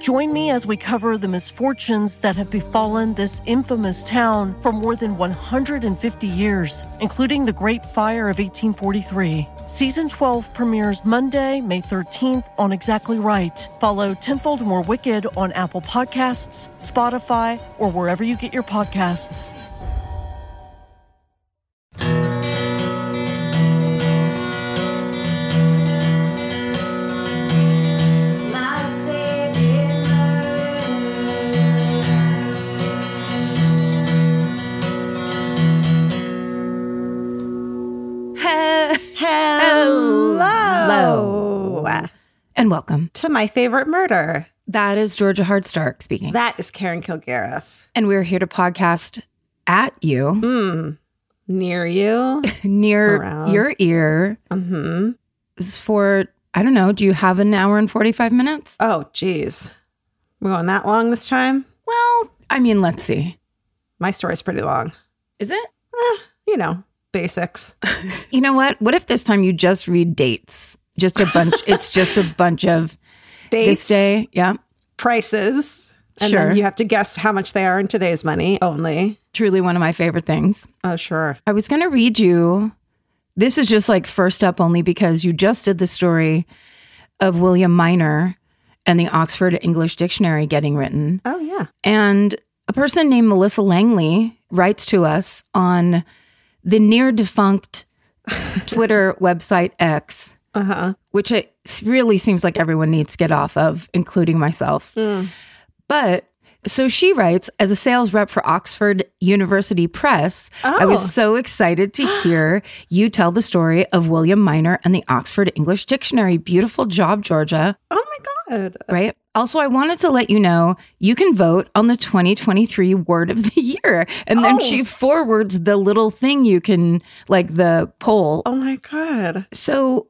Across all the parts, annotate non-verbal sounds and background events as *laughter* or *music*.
Join me as we cover the misfortunes that have befallen this infamous town for more than 150 years, including the Great Fire of 1843. Season 12 premieres Monday, May 13th on Exactly Right. Follow Tenfold More Wicked on Apple Podcasts, Spotify, or wherever you get your podcasts. Hello. And welcome. To my favorite murder. That is Georgia Hardstark speaking. That is Karen Kilgariff. and we're here to podcast at you, Hmm. Near you. *laughs* near Around. your ear, hmm This is for, I don't know, do you have an hour and 45 minutes? Oh, geez. We're going that long this time? Well, I mean, let's see. My story's pretty long. Is it? Eh, you know, basics. *laughs* You know what? What if this time you just read dates? Just a bunch, it's just a bunch of *laughs* Dates, this day. Yeah. prices. And Sure. you have to guess how much they are in today's money only. Truly one of my favorite things. Oh, sure. I was going to read you. This is just like first up only because you just did the story of William Minor and the Oxford English Dictionary getting written. Oh, yeah. And a person named Melissa Langley writes to us on the near defunct Twitter *laughs* website X, Uh huh. which it really seems like everyone needs to get off of, including myself. Mm. But so she writes, as a sales rep for Oxford University Press, I Oh. was so excited to *gasps* hear you tell the story of William Minor and the Oxford English Dictionary. Beautiful job, Georgia. Oh, my God. Right. Also, I wanted to let you know you can vote on the 2023 word of the year. And then Oh. she forwards the little thing you can, like the poll. Oh, my God. So,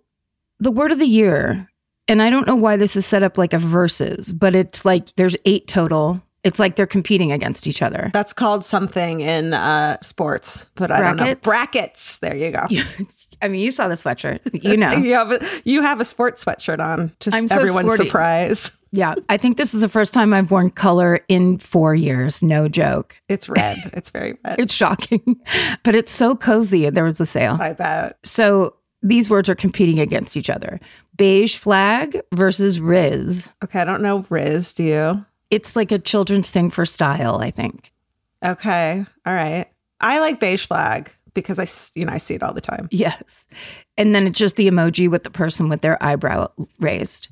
the word of the year, and I don't know why this is set up like a versus, but it's like there's eight total. It's like they're competing against each other. That's called something in uh, sports, but I don't know. Brackets? Brackets. There you go. *laughs* I mean, you saw the sweatshirt, you know. *laughs* You have a, you have a sports sweatshirt on to I'm so everyone's sporty. surprise. *laughs* yeah. I think this is the first time I've worn color in four years. No joke. It's red. It's very red. It's shocking, but it's so cozy. There was a sale. I bet. So these words are competing against each other beige flag versus Rizz. Okay, I don't know Rizz. Do you? It's like a children's thing for style, I think. Okay, all right. I like beige flag because I, you know, I see it all the time. Yes. And then it's just the emoji with the person with their eyebrow raised.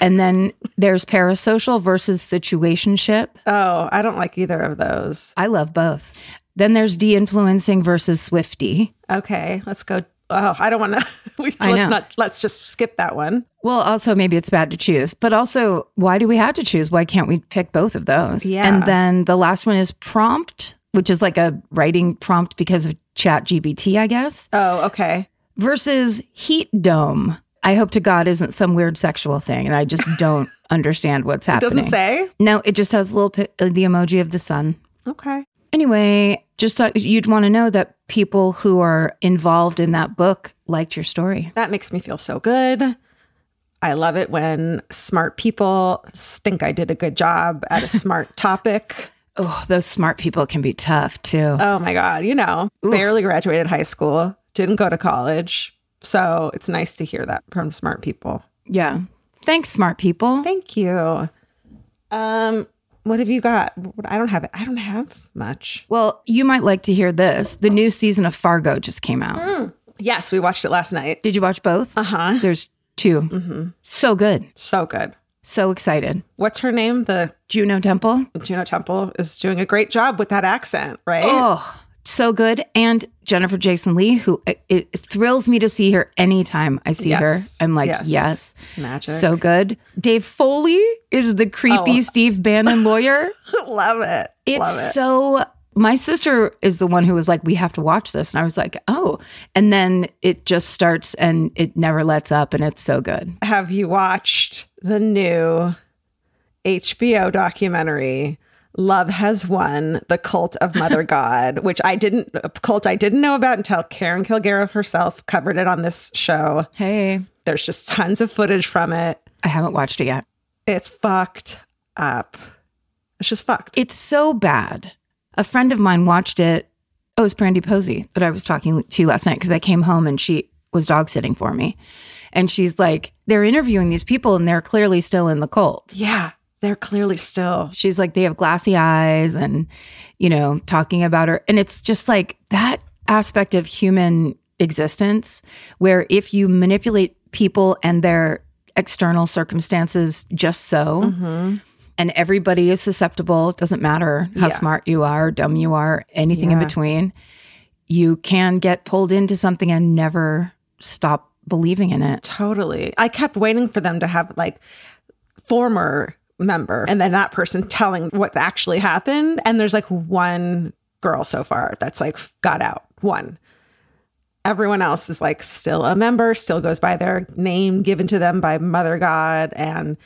And then *laughs* there's parasocial versus situationship. Oh, I don't like either of those. I love both. Then there's de influencing versus Swiftie. Okay, let's go. Oh, I don't want to. *laughs* Let's know. not. Let's just skip that one. Well, also, maybe it's bad to choose, but also, why do we have to choose? Why can't we pick both of those? Yeah. And then the last one is prompt, which is like a writing prompt because of Chat GBT, I guess, Oh, okay. versus heat dome. I hope to God isn't some weird sexual thing, and I just *laughs* don't understand what's It happening. doesn't say. No, it just has a little pi- uh, the emoji of the sun. Okay. Anyway, just thought you'd want to know that people who are involved in that book liked your story. That makes me feel so good. I love it when smart people think I did a good job at a *laughs* smart topic. Oh, those smart people can be tough too. Oh my God, you know, Oof. barely graduated high school, didn't go to college. So it's nice to hear that from smart people. yeah. Thanks, smart people. Thank you. Um, what have you got? I don't have it. I don't have much. Well, you might like to hear this. The new season of Fargo just came out. Yes, we watched it last night. Did you watch both? Uh huh. There's 2 So good. So good. So excited. What's her name? The Juno Temple. Juno Temple is doing a great job with that accent, right? Oh, so good. And Jennifer Jason Leigh, who uh, it, it thrills me to see her anytime I see her. I'm like, Yes. yes. Magic. So good. Dave Foley is the creepy Oh. Steve Bannon *laughs* lawyer. love it. It's love it. so my sister is the one who was like, we have to watch this. And I was like, oh. And then it just starts and it never lets up and it's so good. Have you watched the new HBO documentary? Love has won the cult of Mother *laughs* God, which I didn't a cult I didn't know about until Karen Kilgariff herself covered it on this show. Hey, There's just tons of footage from it. I haven't watched it yet. It's fucked up. It's just fucked. It's so bad. A friend of mine watched it. Oh, it was Brandie Posey that I was talking to last night because I came home and she was dog sitting for me. And she's like, they're interviewing these people and they're clearly still in the cult. Yeah, they're clearly still. She's like, they have glassy eyes and, you know, talking about her. And it's just like that aspect of human existence where if you manipulate people and their external circumstances just so, Mm-hmm. and everybody is susceptible, it doesn't matter how Yeah. smart you are, dumb you are, anything in between, you can get pulled into something and never stop believing in it. Totally. I kept waiting for them to have like former member and then that person telling what actually happened. And there's like one girl so far that's like got out. One. Everyone else is like still a member, still goes by their name given to them by Mother God. And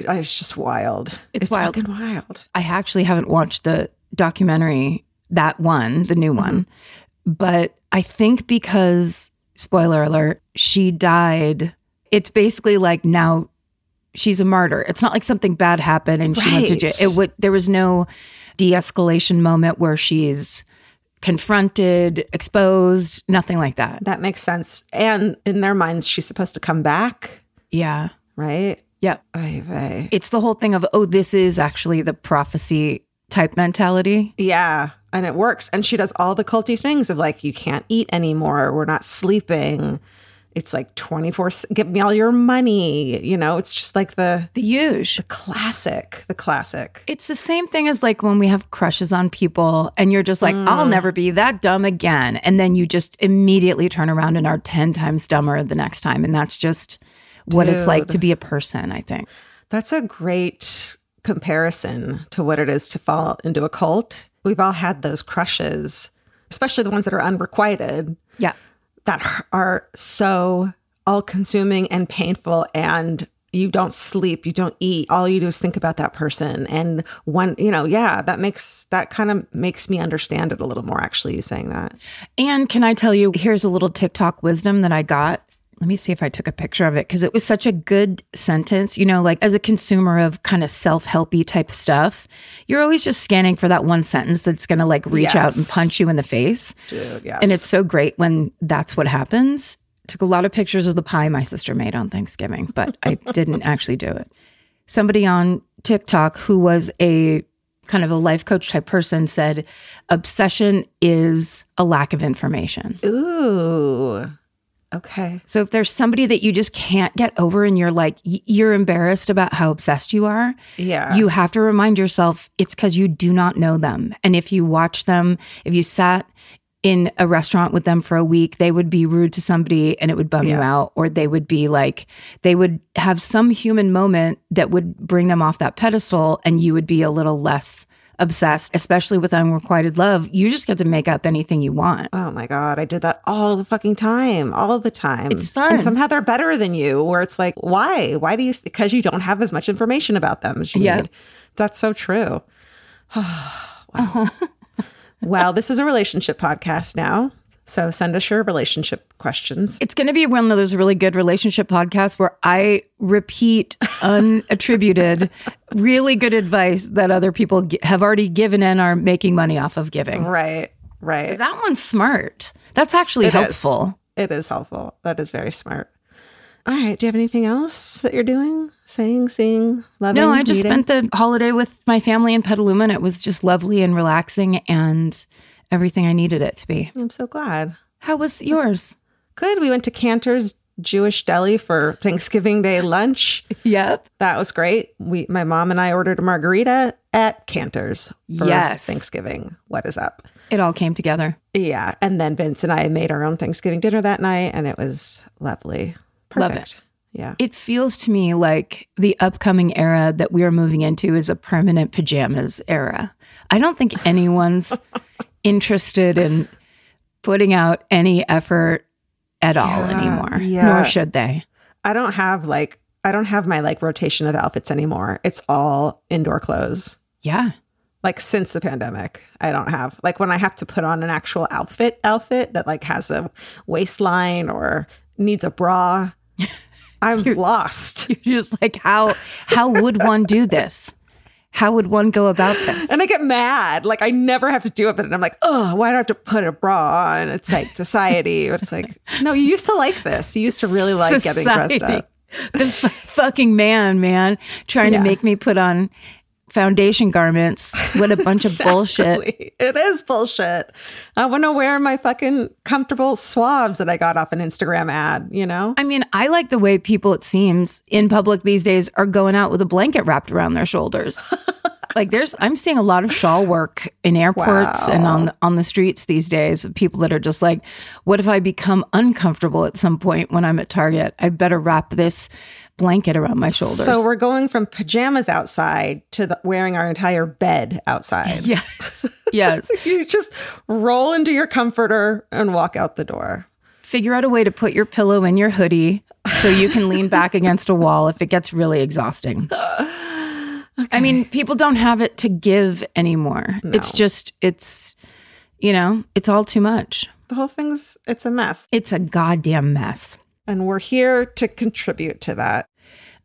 it's just wild. It's wild. fucking wild. I actually haven't watched the documentary, that one, the new one, mm-hmm. but I think because, spoiler alert, she died, it's basically like now she's a martyr. It's not like something bad happened and she went to Right. jail. It would, there was no de escalation moment where she's confronted, exposed, nothing like that. That makes sense. And in their minds, she's supposed to come back, Yeah. right? Yep. Vey. It's the whole thing of, oh, this is actually the prophecy type mentality. Yeah. And it works. And she does all the culty things of like, you can't eat anymore. We're not sleeping. It's like 24, give me all your money. You know, it's just like the, The huge. the classic, the classic. It's the same thing as like when we have crushes on people and you're just like, Mm. I'll never be that dumb again. And then you just immediately turn around and are 10 times dumber the next time. And that's just what it's like to be a person, I think. That's a great comparison to what it is to fall into a cult. We've all had those crushes, especially the ones that are unrequited. Yeah. That are so all consuming and painful and you don't sleep you don't eat all you do is think about that person and one you know yeah that makes that kind of makes me understand it a little more actually you saying that And can I tell you, here's a little TikTok wisdom that I got. Let me see if I took a picture of it because it was such a good sentence. You know, like as a consumer of kind of self helpy type stuff, you're always just scanning for that one sentence that's going to like reach out and punch you in the face. dude yes And it's so great when that's what happens. Took a lot of pictures of the pie my sister made on Thanksgiving, but I *laughs* didn't actually do it. Somebody on TikTok who was a kind of a life coach type person said, obsession is a lack of information. ooh okay. So if there's somebody that you just can't get over and you're like, you're embarrassed about how obsessed you are, yeah. you have to remind yourself it's because you do not know them. And if you watch them, if you sat in a restaurant with them for a week, they would be rude to somebody and it would bum you out, or they would be like, they would have some human moment that would bring them off that pedestal and you would be a little less obsessed, especially with unrequited love. You just get to make up anything you want. Oh my god, I did that all the fucking time, all the time. It's fun. And somehow they're better than you, where it's like, why? Why do you? Because you don't have as much information about them as you Yeah. need. That's so true. *sighs* wow. *laughs* Wow. this is a relationship podcast now, so send us your relationship questions. It's going to be one of those really good relationship podcasts where I repeat *laughs* unattributed, really good advice that other people have already given and are making money off of giving. Right, right. That one's smart. That's actually It is. helpful. It is helpful. That is very smart. All right. Do you have anything else that you're doing? Saying, seeing, loving? No, I just spent the holiday with my family in Petaluma and it was just lovely and relaxing and everything I needed it to be. I'm so glad. How was yours? Good. We went to Canter's Jewish Deli for Thanksgiving Day lunch. *laughs* Yep. That was great. We, my mom and I ordered a margarita at Canter's for Yes. Thanksgiving. What is up? It all came together. Yeah. And then Vince and I made our own Thanksgiving dinner that night, and it was lovely. Love Perfect. Yeah. It feels to me like the upcoming era that we are moving into is a permanent pajamas era. I don't think anyone's *laughs* interested in putting out any effort at all Yeah, anymore, yeah. nor should they. I don't have like I don't have my like rotation of outfits anymore. It's all indoor clothes. Yeah. Like since the pandemic, I don't have like when I have to put on an actual outfit outfit that like has a waistline or needs a bra. *laughs* I'm lost. You're just like, how how would one do this? *laughs* How would one go about this? And I get mad. Like I never have to do it, but I'm like, oh, why do I have to put a bra on? It's like *laughs* society. It's like, no, you used to like this. You used to really like getting dressed up. *laughs* The f- fucking man, man, trying Yeah. to make me put on foundation garments. What a bunch of *laughs* bullshit. It is bullshit. I want to wear my fucking comfortable swabs that I got off an Instagram ad, you know? I mean, I like the way people, it seems, in public these days are going out with a blanket wrapped around their shoulders. *laughs* like there's I'm seeing a lot of shawl work in airports and on the, on the streets these days of people that are just like, what if I become uncomfortable at some point when I'm at Target? I better wrap this blanket around my shoulders. So we're going from pajamas outside to the, wearing our entire bed outside. *laughs* yes. *laughs* Yes. you just roll into your comforter and walk out the door. Figure out a way to put your pillow in your hoodie so you can lean back *laughs* against a wall if it gets really exhausting. *sighs* I mean, people don't have it to give anymore. It's just, it's, you know, it's all too much. The whole thing's it's a mess. It's a goddamn mess. And we're here to contribute to that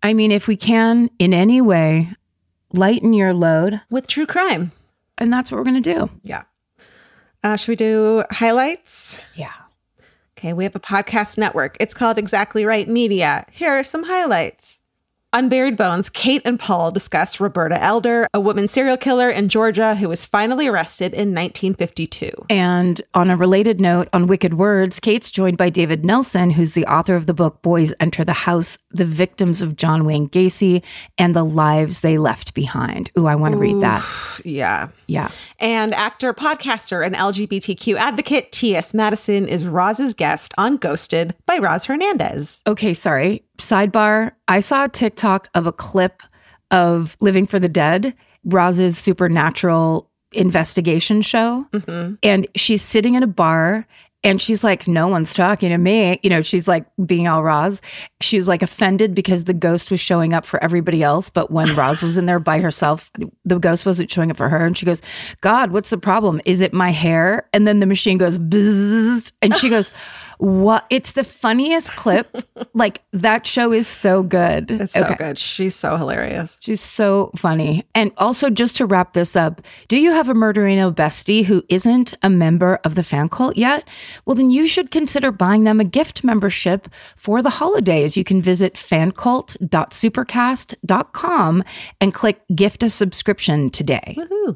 I mean, if we can in any way lighten your load, with true crime. and that's what we're going to do. Yeah. Uh, should we do highlights? Yeah. Okay, we have a podcast network. It's called Exactly Right Media. Here are some highlights. Unburied Bones, Kate and Paul discuss Roberta Elder, a woman serial killer in Georgia who was finally arrested in 1952. And on a related note, on Wicked Words, Kate's joined by David Nelson, who's the author of the book Boys Enter the House The Victims of John Wayne Gacy and the Lives They Left Behind. Ooh, I want to read that. Yeah. Yeah. And actor, podcaster, and LGBTQ advocate T.S. Madison is Roz's guest on Ghosted by Roz Hernandez. Okay, sorry. Sidebar I saw a TikTok of a clip of Living for the Dead, Roz's supernatural investigation show. Mm-hmm. And she's sitting in a bar and she's like, No one's talking to me. You know, she's like being all Roz. She's like offended because the ghost was showing up for everybody else. But when Roz was in there by herself, the ghost wasn't showing up for her. And she goes, God, what's the problem? Is it my hair? And then the machine goes, Bzzz, and she goes, What? It's the funniest clip. *laughs* like that show is so good. It's so good. She's so hilarious. She's so funny. And also, just to wrap this up, do you have a Murderino bestie who isn't a member of the fan cult yet? Well, then you should consider buying them a gift membership for the holidays. You can visit fancult.supercast.com and click gift a subscription today. Woohoo.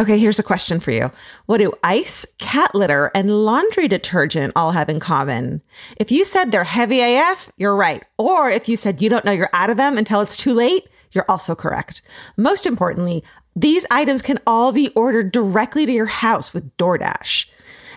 Okay, here's a question for you. What do ice, cat litter, and laundry detergent all have in common? If you said they're heavy AF, you're right. Or if you said you don't know you're out of them until it's too late, you're also correct. Most importantly, these items can all be ordered directly to your house with DoorDash.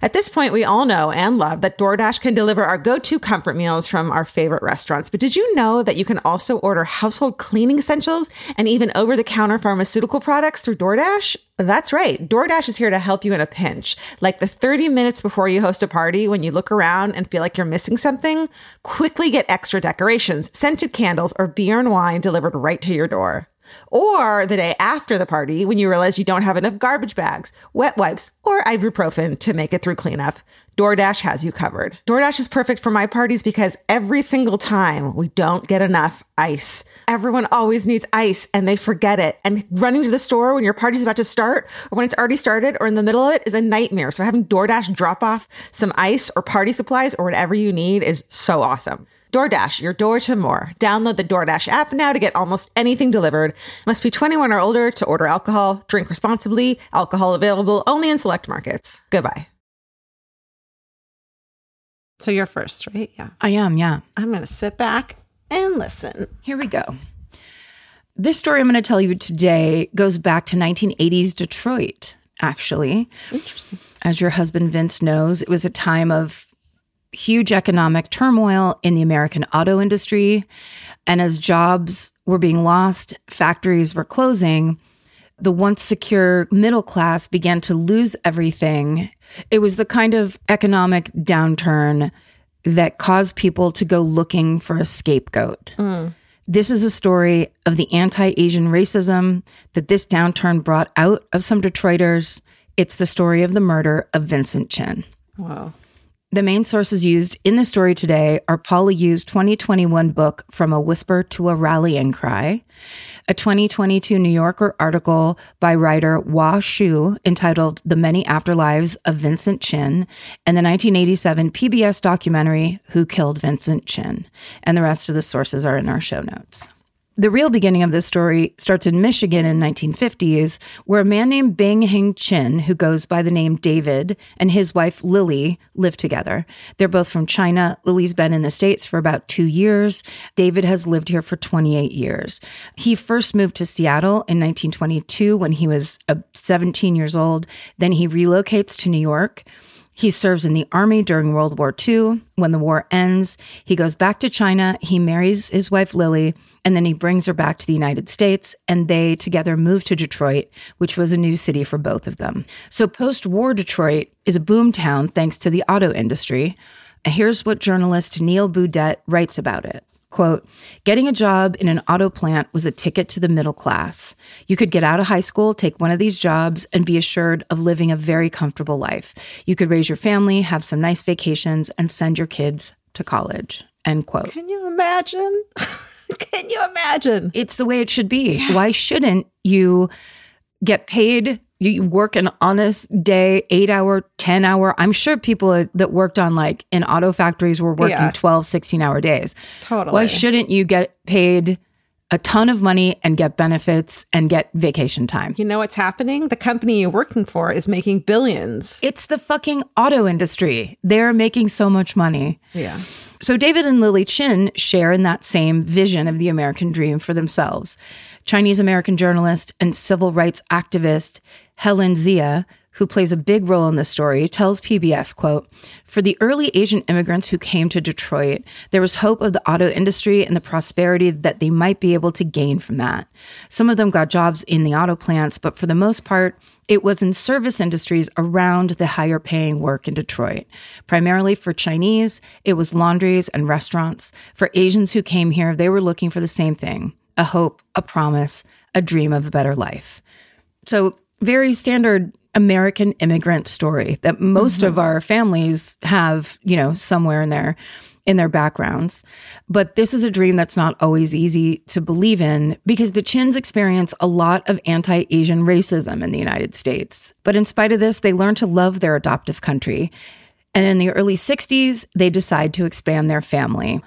At this point, we all know and love that DoorDash can deliver our go to comfort meals from our favorite restaurants. But did you know that you can also order household cleaning essentials and even over the counter pharmaceutical products through DoorDash? That's right. DoorDash is here to help you in a pinch. Like the 30 minutes before you host a party, when you look around and feel like you're missing something, quickly get extra decorations, scented candles, or beer and wine delivered right to your door. Or the day after the party when you realize you don't have enough garbage bags, wet wipes, or ibuprofen to make it through cleanup. DoorDash has you covered. DoorDash is perfect for my parties because every single time we don't get enough ice. Everyone always needs ice and they forget it. And running to the store when your party's about to start or when it's already started or in the middle of it is a nightmare. So having DoorDash drop off some ice or party supplies or whatever you need is so awesome. DoorDash, your door to more. Download the DoorDash app now to get almost anything delivered. Must be 21 or older to order alcohol. Drink responsibly. Alcohol available only in select markets. Goodbye. So you're first, right? Yeah. I am, yeah. I'm going to sit back and listen. Here we go. This story I'm going to tell you today goes back to 1980s Detroit, actually. Interesting. As your husband Vince knows, it was a time of huge economic turmoil in the American auto industry. And as jobs were being lost, factories were closing, the once secure middle class began to lose everything. It was the kind of economic downturn that caused people to go looking for a scapegoat. Mm. This is a story of the anti Asian racism that this downturn brought out of some Detroiters. It's the story of the murder of Vincent Chin. Wow. The main sources used in the story today are Paula Yoo's 2021 book, From a Whisper to a Rallying Cry, a 2022 New Yorker article by writer Hua Hsu entitled The Many Afterlives of Vincent Chin, and the 1987 PBS documentary Who Killed Vincent Chin. And the rest of the sources are in our show notes. The real beginning of this story starts in Michigan in 1950s, where a man named Bing Hing Chin, who goes by the name David, and his wife Lily live together. They're both from China. Lily's been in the States for about two years. David has lived here for 28 years. He first moved to Seattle in 1922 when he was uh, 17 years old. Then he relocates to New York. He serves in the army during World War II. When the war ends, he goes back to China. He marries his wife, Lily, and then he brings her back to the United States. And they together move to Detroit, which was a new city for both of them. So, post war Detroit is a boom town thanks to the auto industry. Here's what journalist Neal Boudette writes about it. Quote, getting a job in an auto plant was a ticket to the middle class. You could get out of high school, take one of these jobs, and be assured of living a very comfortable life. You could raise your family, have some nice vacations, and send your kids to college. End quote. Can you imagine? *laughs* Can you imagine? It's the way it should be. Why shouldn't you get paid? You work an honest day, eight hour, 10 hour. I'm sure people that worked on like in auto factories were working Yeah. 12, 16 hour days. Totally. Why shouldn't you get paid a ton of money and get benefits and get vacation time? You know what's happening? The company you're working for is making billions. It's the fucking auto industry. They're making so much money. Yeah. So David and Lily Chin share in that same vision of the American dream for themselves. Chinese American journalist and civil rights activist Helen Zia, who plays a big role in this story, tells PBS, quote, "For the early Asian immigrants who came to Detroit, there was hope of the auto industry and the prosperity that they might be able to gain from that. Some of them got jobs in the auto plants, but for the most part, it was in service industries around the higher paying work in Detroit. Primarily for Chinese, it was laundries and restaurants. For Asians who came here, they were looking for the same thing a hope, a promise, a dream of a better life. So, very standard American immigrant story that most of mm-hmm. our families have, you know, somewhere in their in their backgrounds. But this is a dream that's not always easy to believe in because the Chins experience a lot of anti-Asian racism in the United States. But in spite of this, they learn to love their adoptive country. And in the early 60s, they decide to expand their family.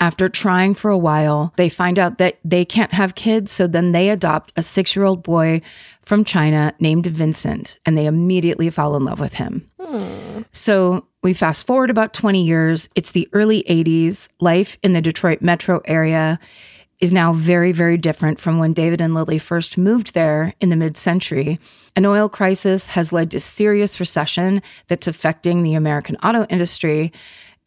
After trying for a while, they find out that they can't have kids, so then they adopt a six year old boy from China named Vincent, and they immediately fall in love with him. Hmm. So we fast forward about 20 years. It's the early 80s. Life in the Detroit metro area is now very, very different from when David and Lily first moved there in the mid century. An oil crisis has led to serious recession that's affecting the American auto industry.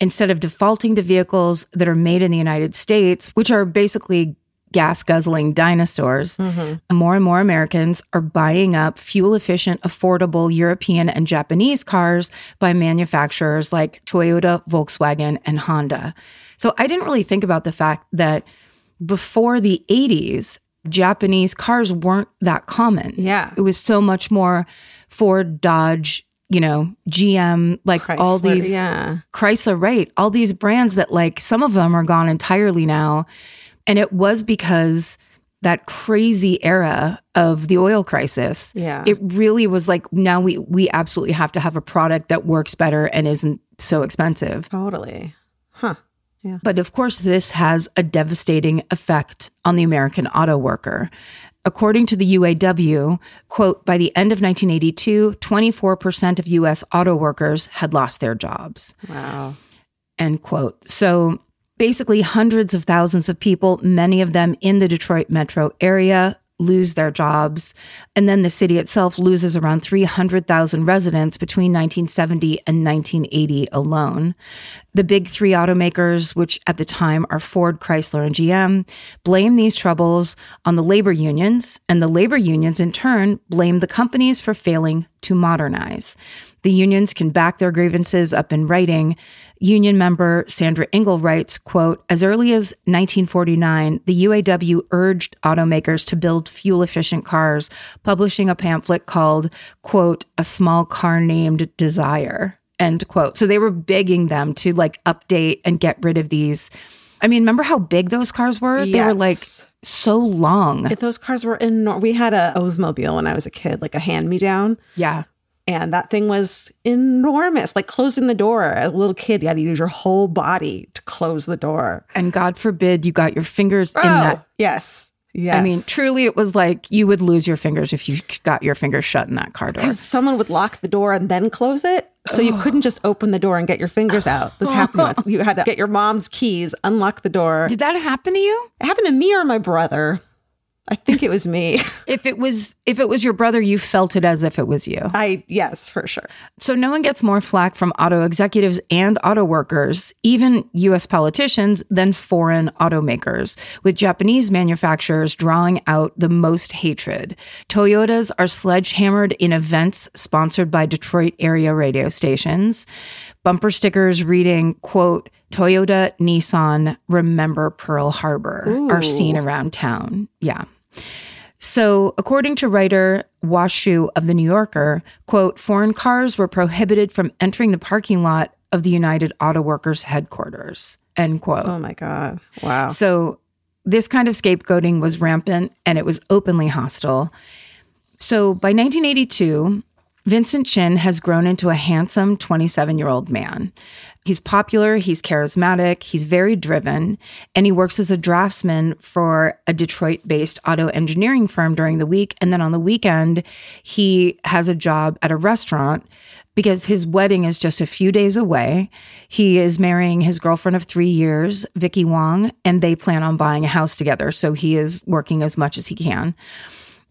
Instead of defaulting to vehicles that are made in the United States, which are basically gas guzzling dinosaurs, mm-hmm. more and more Americans are buying up fuel efficient, affordable European and Japanese cars by manufacturers like Toyota, Volkswagen, and Honda. So I didn't really think about the fact that before the 80s, Japanese cars weren't that common. Yeah. It was so much more Ford, Dodge, you know, GM, like all these Yeah. Chrysler, right? All these brands that like some of them are gone entirely now. And it was because that crazy era of the oil crisis. Yeah. It really was like now we we absolutely have to have a product that works better and isn't so expensive. totally. Huh. Yeah. But of course, this has a devastating effect on the American auto worker. According to the UAW, quote, by the end of 1982, 24% of US auto workers had lost their jobs, Wow. end quote. So basically, hundreds of thousands of people, many of them in the Detroit metro area, lose their jobs. And then the city itself loses around 300,000 residents between 1970 and 1980 alone. The big three automakers, which at the time are Ford, Chrysler, and GM, blame these troubles on the labor unions, and the labor unions in turn blame the companies for failing to modernize. The unions can back their grievances up in writing. Union member Sandra Engel writes, quote, as early as 1949, the UAW urged automakers to build fuel efficient cars, publishing a pamphlet called, quote, a small car named Desire, end quote. So they were begging them to like update and get rid of these. I mean, remember how big those cars were? They were like so long. If those cars were enormous. We had a Oldsmobile when I was a kid, like a hand me down. yeah. And that thing was enormous, like closing the door. As a little kid, you had to use your whole body to close the door. And God forbid you got your fingers in oh, that yes. Yes. I mean, truly, it was like you would lose your fingers if you got your fingers shut in that car door. because someone would lock the door and then close it. So you couldn't just open the door and get your fingers out. This happened. With, you had to get your mom's keys, unlock the door. Did that happen to you? It happened to me or my brother. I think it was me. *laughs* If it was, if it was your brother, you felt it as if it was you. I yes, for sure. So no one gets more flack from auto executives and auto workers, even U.S. politicians, than foreign automakers, with Japanese manufacturers drawing out the most hatred. Toyotas are sledgehammered in events sponsored by Detroit area radio stations. Bumper stickers reading, quote, Toyota, Nissan, remember Pearl Harbor are seen around town. Yeah. So, according to writer Hua Hsu of the New Yorker, quote, foreign cars were prohibited from entering the parking lot of the United Auto Workers headquarters, end quote. Oh my god! Wow. So, this kind of scapegoating was rampant and it was openly hostile. So, by 1982, Vincent Chin has grown into a handsome 27 year old man. He's popular, he's charismatic, he's very driven, and he works as a draftsman for a Detroit based auto engineering firm during the week. And then on the weekend, he has a job at a restaurant because his wedding is just a few days away. He is marrying his girlfriend of three years, Vicky Wong, and they plan on buying a house together. So he is working as much as he can.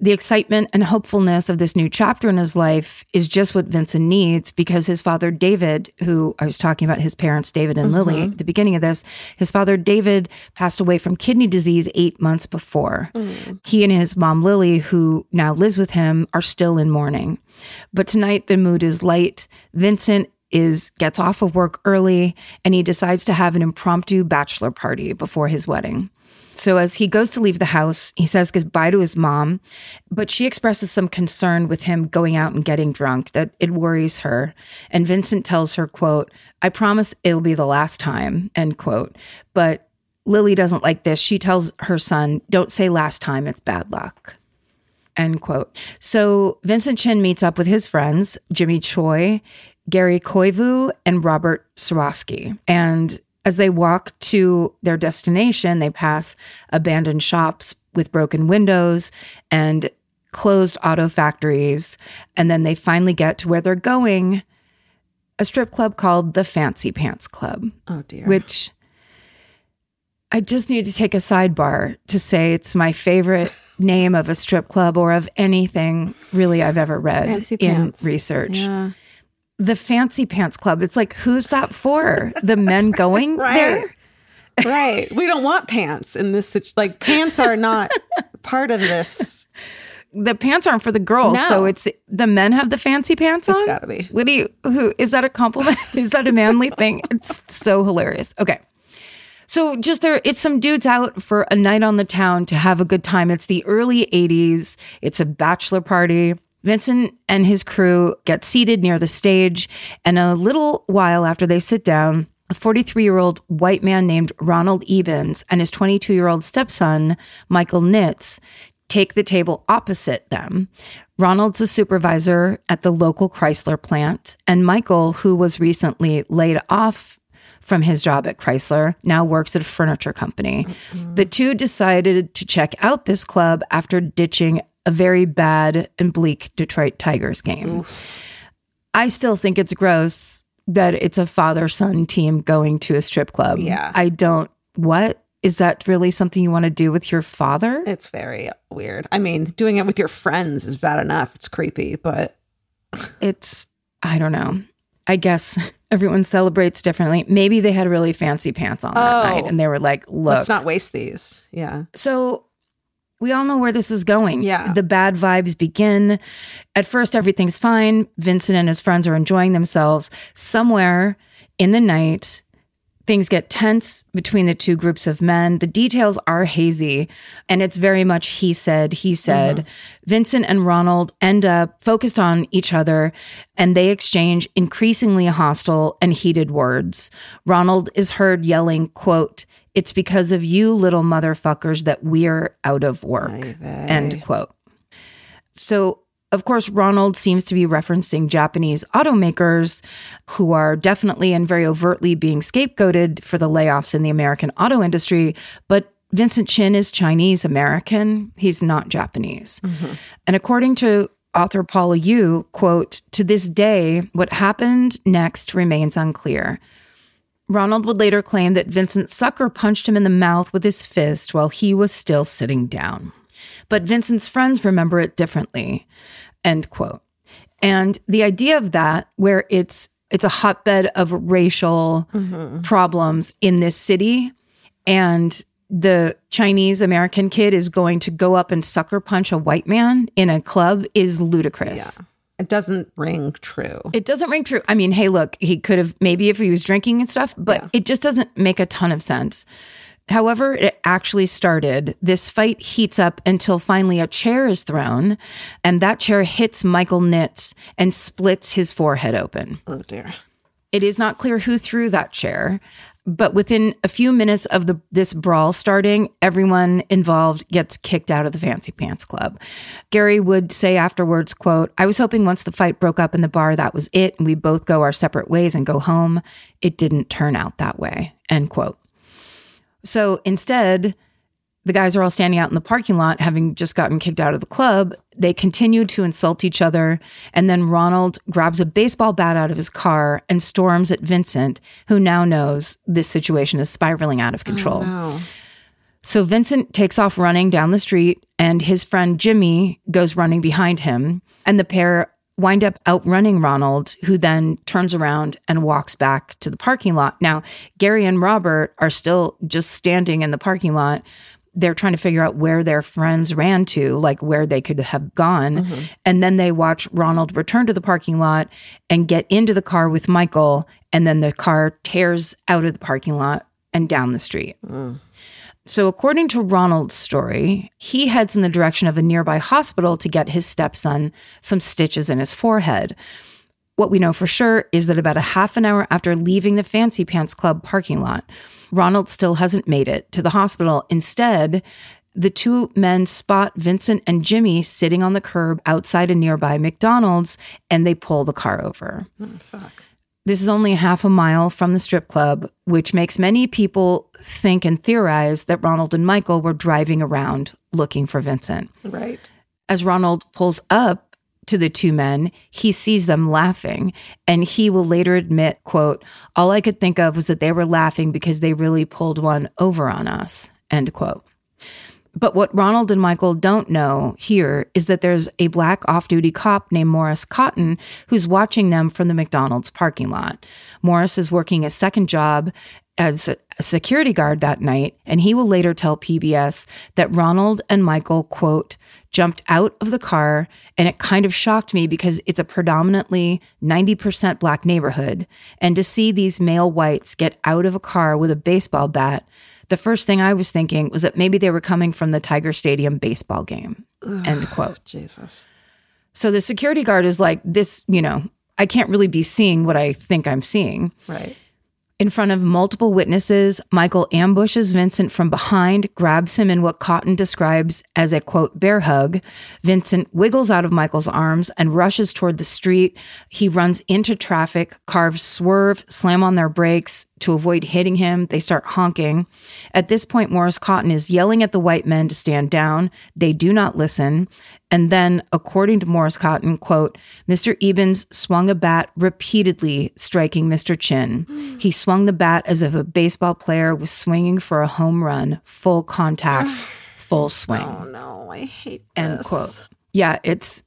The excitement and hopefulness of this new chapter in his life is just what Vincent needs because his father, David, who I was talking about his parents, David and Lily, mm-hmm. at the beginning of this, his father, David, passed away from kidney disease eight months before. Mm. He and his mom, Lily, who now lives with him, are still in mourning. But tonight, the mood is light. Vincent is gets off of work early and he decides to have an impromptu bachelor party before his wedding. So as he goes to leave the house, he says goodbye to his mom, but she expresses some concern with him going out and getting drunk that it worries her. And Vincent tells her, quote, I promise it'll be the last time, end quote. But Lily doesn't like this. She tells her son, don't say last time, it's bad luck. End quote. So Vincent Chin meets up with his friends, Jimmy Choi, Gary Koivu, and Robert Swarovski. And as they walk to their destination, they pass abandoned shops with broken windows and closed auto factories. And then they finally get to where they're going a strip club called the Fancy Pants Club, Oh dear. which I just need to take a sidebar to say it's my favorite *laughs* name of a strip club or of anything really I've ever read Fancy in pants. research Yeah. The fancy pants club. It's like, who's that for? The men *laughs* going Right. there? right. We don't want pants in this. situ- Like pants are not part of this. The pants aren't for the girls, No. so it's the men have the fancy pants on. It's gotta be. What do you? Who is that a compliment? *laughs* is that a manly thing? It's so hilarious. Okay. So just there, it's some dudes out for a night on the town to have a good time. It's the early 80s. It's a bachelor party. Vincent and his crew get seated near the stage, and a little while after they sit down, a 43 year old white man named Ronald Ebens and his 22 year old stepson, Michael Nitz, take the table opposite them. Ronald's a supervisor at the local Chrysler plant, and Michael, who was recently laid off from his job at Chrysler, now works at a furniture company. Mm-hmm. The two decided to check out this club after ditching a very bad and bleak Detroit Tigers game. I still think it's gross that it's a father son team going to a strip club. Yeah. I don't, what? Is that really something you want to do with your father? It's very weird. I mean, doing it with your friends is bad enough. It's creepy, but it's I don't know. I guess *laughs* everyone celebrates differently. Maybe they had really fancy pants on that Oh. night and they were like, look. let's not waste these. Yeah. so we all know where this is going. Yeah. The bad vibes begin. At first, everything's fine. Vincent and his friends are enjoying themselves. Somewhere in the night, things get tense between the two groups of men. The details are hazy, and it's very much he said, he said. Mm-hmm. Vincent and Ronald end up focused on each other and they exchange increasingly hostile and heated words. Ronald is heard yelling, quote, it's because of you little motherfuckers that we're out of work. End quote. So, of course, Ronald seems to be referencing Japanese automakers who are definitely and very overtly being scapegoated for the layoffs in the American auto industry. But Vincent Chin is Chinese American, he's not Japanese. Mm-hmm. And according to author Paula Yoo, quote, to this day, what happened next remains unclear. Ronald would later claim that Vincent Sucker punched him in the mouth with his fist while he was still sitting down. But Vincent's friends remember it differently. End quote. And the idea of that, where it's it's a hotbed of racial mm-hmm. problems in this city, and the Chinese American kid is going to go up and sucker punch a white man in a club is ludicrous. Yeah. It doesn't ring true. It doesn't ring true. I mean, hey, look, he could have maybe if he was drinking and stuff, but Yeah. it just doesn't make a ton of sense. However, it actually started. This fight heats up until finally a chair is thrown, and that chair hits Michael Nitz and splits his forehead open. oh dear. It is not clear who threw that chair, but within a few minutes of the this brawl starting, everyone involved gets kicked out of the Fancy Pants Club. Gary would say afterwards, quote, I was hoping once the fight broke up in the bar, that was it, and we both go our separate ways and go home. It didn't turn out that way. End quote. So instead, the guys are all standing out in the parking lot, having just gotten kicked out of the club. They continue to insult each other. And then Ronald grabs a baseball bat out of his car and storms at Vincent, who now knows this situation is spiraling out of control. Oh, So Vincent takes off running down the street, and his friend Jimmy goes running behind him. And the pair wind up outrunning Ronald, who then turns around and walks back to the parking lot. Now, Gary and Robert are still just standing in the parking lot. They're trying to figure out where their friends ran to, like where they could have gone. Mm-hmm. And then they watch Ronald return to the parking lot and get into the car with Michael. And then the car tears out of the parking lot and down the street. Mm. So, according to Ronald's story, he heads in the direction of a nearby hospital to get his stepson some stitches in his forehead. What we know for sure is that about a half an hour after leaving the Fancy Pants Club parking lot, Ronald still hasn't made it to the hospital. Instead, the two men spot Vincent and Jimmy sitting on the curb outside a nearby McDonald's and they pull the car over. Oh, fuck. This is only a half a mile from the strip club, which makes many people think and theorize that Ronald and Michael were driving around looking for Vincent. Right. As Ronald pulls up to the two men, he sees them laughing, and he will later admit, quote, all I could think of was that they were laughing because they really pulled one over on us, end quote. But what Ronald and Michael don't know here is that there's a black off duty cop named Morris Cotton who's watching them from the McDonald's parking lot. Morris is working a second job as a security guard that night, and he will later tell PBS that Ronald and Michael, quote, jumped out of the car, and it kind of shocked me because it's a predominantly 90% black neighborhood. And to see these male whites get out of a car with a baseball bat, the first thing I was thinking was that maybe they were coming from the Tiger Stadium baseball game. Ugh, End quote. Jesus. So the security guard is like, this, you know, I can't really be seeing what I think I'm seeing. Right. In front of multiple witnesses, Michael ambushes Vincent from behind, grabs him in what Cotton describes as a quote, bear hug. Vincent wiggles out of Michael's arms and rushes toward the street. He runs into traffic, cars swerve, slam on their brakes to avoid hitting him. They start honking. At this point, Morris Cotton is yelling at the white men to stand down. They do not listen. And then, according to Morris Cotton, quote, Mr. Ebens swung a bat repeatedly, striking Mr. Chin. He swung the bat as if a baseball player was swinging for a home run, full contact, *sighs* full swing. Oh no, I hate End this. quote. Yeah, it's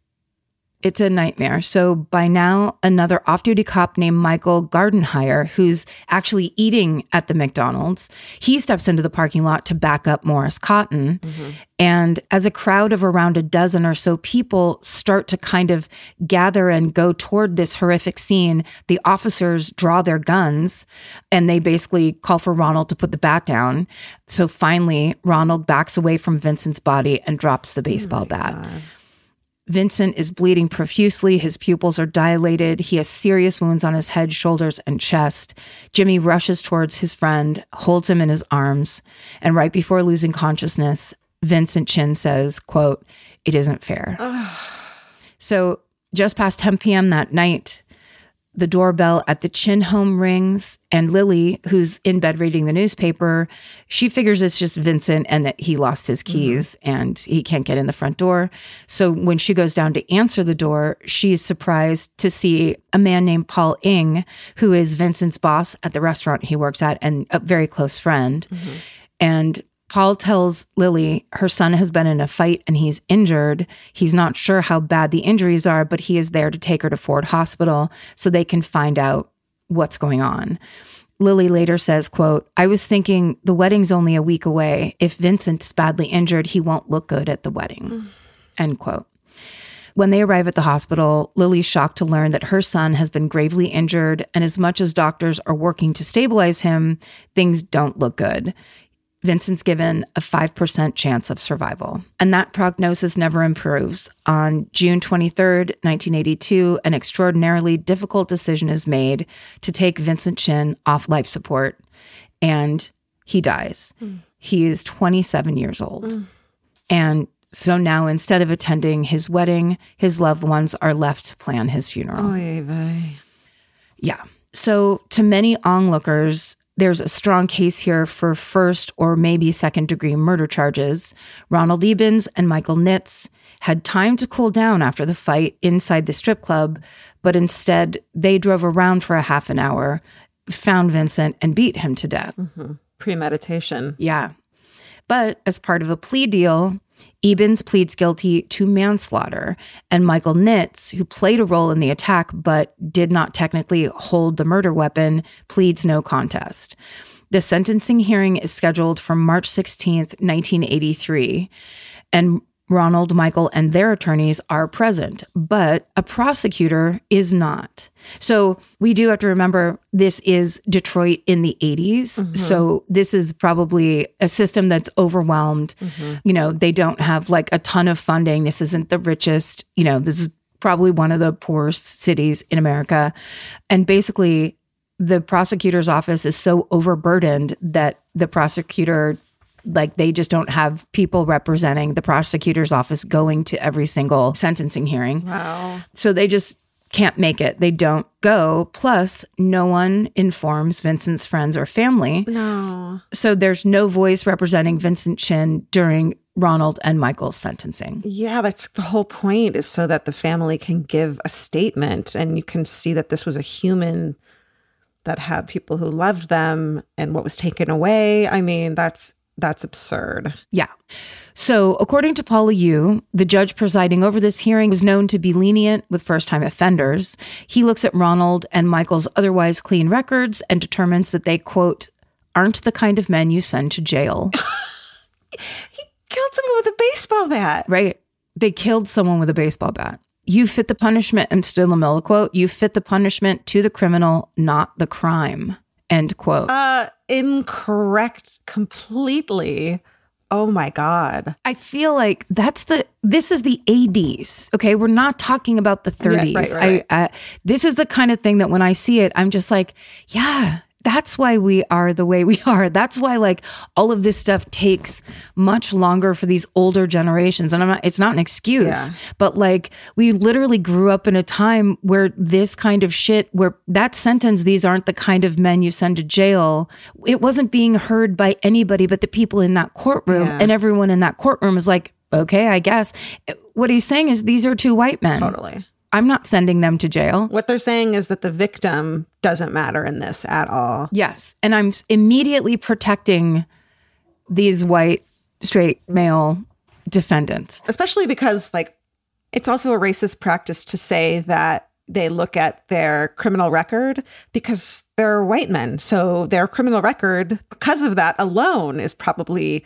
it's a nightmare. So by now, another off-duty cop named Michael Gardenhire, who's actually eating at the McDonald's, he steps into the parking lot to back up Morris Cotton. Mm-hmm. And as a crowd of around a dozen or so people start to kind of gather and go toward this horrific scene, the officers draw their guns and they basically call for Ronald to put the bat down. So finally, Ronald backs away from Vincent's body and drops the oh baseball bat. Vincent is bleeding profusely. His pupils are dilated. He has serious wounds on his head, shoulders, and chest. Jimmy rushes towards his friend, holds him in his arms, and right before losing consciousness, Vincent Chin says, quote, it isn't fair. so just past 10 p.m. that night, the doorbell at the Chin home rings, and Lily, who's in bed reading the newspaper, she figures it's just Vincent and that he lost his mm-hmm. keys and he can't get in the front door. So when she goes down to answer the door, she's surprised to see a man named Paul Ing, who is Vincent's boss at the restaurant he works at and a very close friend. Mm-hmm. And Paul tells Lily her son has been in a fight and he's injured. He's not sure how bad the injuries are, but he is there to take her to Ford Hospital so they can find out what's going on. Lily later says, quote, I was thinking the wedding's only a week away. If Vincent's badly injured, he won't look good at the wedding. Mm. End quote. When they arrive at the hospital, Lily's shocked to learn that her son has been gravely injured, and as much as doctors are working to stabilize him, things don't look good. Vincent's given a 5% chance of survival. And that prognosis never improves. On June 23rd, 1982, an extraordinarily difficult decision is made to take Vincent Chin off life support, and he dies. Hmm. He is 27 years old. Hmm. And so now, instead of attending his wedding, his loved ones are left to plan his funeral. Oy vey. Yeah. So, to many onlookers, there's a strong case here for first or maybe second degree murder charges. Ronald Ebens and Michael Nitz had time to cool down after the fight inside the strip club, but instead they drove around for a half an hour, found Vincent, and beat him to death. Mm-hmm. Premeditation. Yeah. But as part of a plea deal, Ebens pleads guilty to manslaughter, and Michael Nitz, who played a role in the attack but did not technically hold the murder weapon, pleads no contest. The sentencing hearing is scheduled for March 16th, 1983, and Ronald, Michael, and their attorneys are present, but a prosecutor is not. So we do have to remember this is Detroit in the 80s. Mm-hmm. So this is probably a system that's overwhelmed. Mm-hmm. You know, they don't have like a ton of funding. This isn't the richest, you know, this is probably one of the poorest cities in America. And basically, the prosecutor's office is so overburdened that the prosecutor like they just don't have people representing the prosecutor's office going to every single sentencing hearing. Wow. So they just can't make it. They don't go. Plus, no one informs Vincent's friends or family. No. So there's no voice representing Vincent Chin during Ronald and Michael's sentencing. Yeah, that's the whole point is so that the family can give a statement and you can see that this was a human that had people who loved them and what was taken away. I mean, that's that's absurd. Yeah. So, according to Paula Yoo, the judge presiding over this hearing is known to be lenient with first time offenders. He looks at Ronald and Michael's otherwise clean records and determines that they, quote, aren't the kind of men you send to jail. *laughs* he killed someone with a baseball bat. Right. They killed someone with a baseball bat. You fit the punishment, and still a Miller quote, you fit the punishment to the criminal, not the crime. End quote. Uh, incorrect completely. Oh my God. I feel like that's the, this is the 80s. Okay. We're not talking about the 30s. Yeah, right, right. I, uh, this is the kind of thing that when I see it, I'm just like, yeah, that's why we are the way we *laughs* are. That's why like all of this stuff takes much longer for these older generations. And I'm not it's not an excuse, Yeah. but like we literally grew up in a time where this kind of shit where that sentence these aren't the kind of men you send to jail, it wasn't being heard by anybody but the people in that courtroom Yeah. and everyone in that courtroom is like, "Okay, I guess." What he's saying is these are two white men. Totally. I'm not sending them to jail. What they're saying is that the victim doesn't matter in this at all. Yes. And I'm immediately protecting these white, straight male defendants. especially because like it's also a racist practice to say that they look at their criminal record because they're white men so their criminal record because of that alone is probably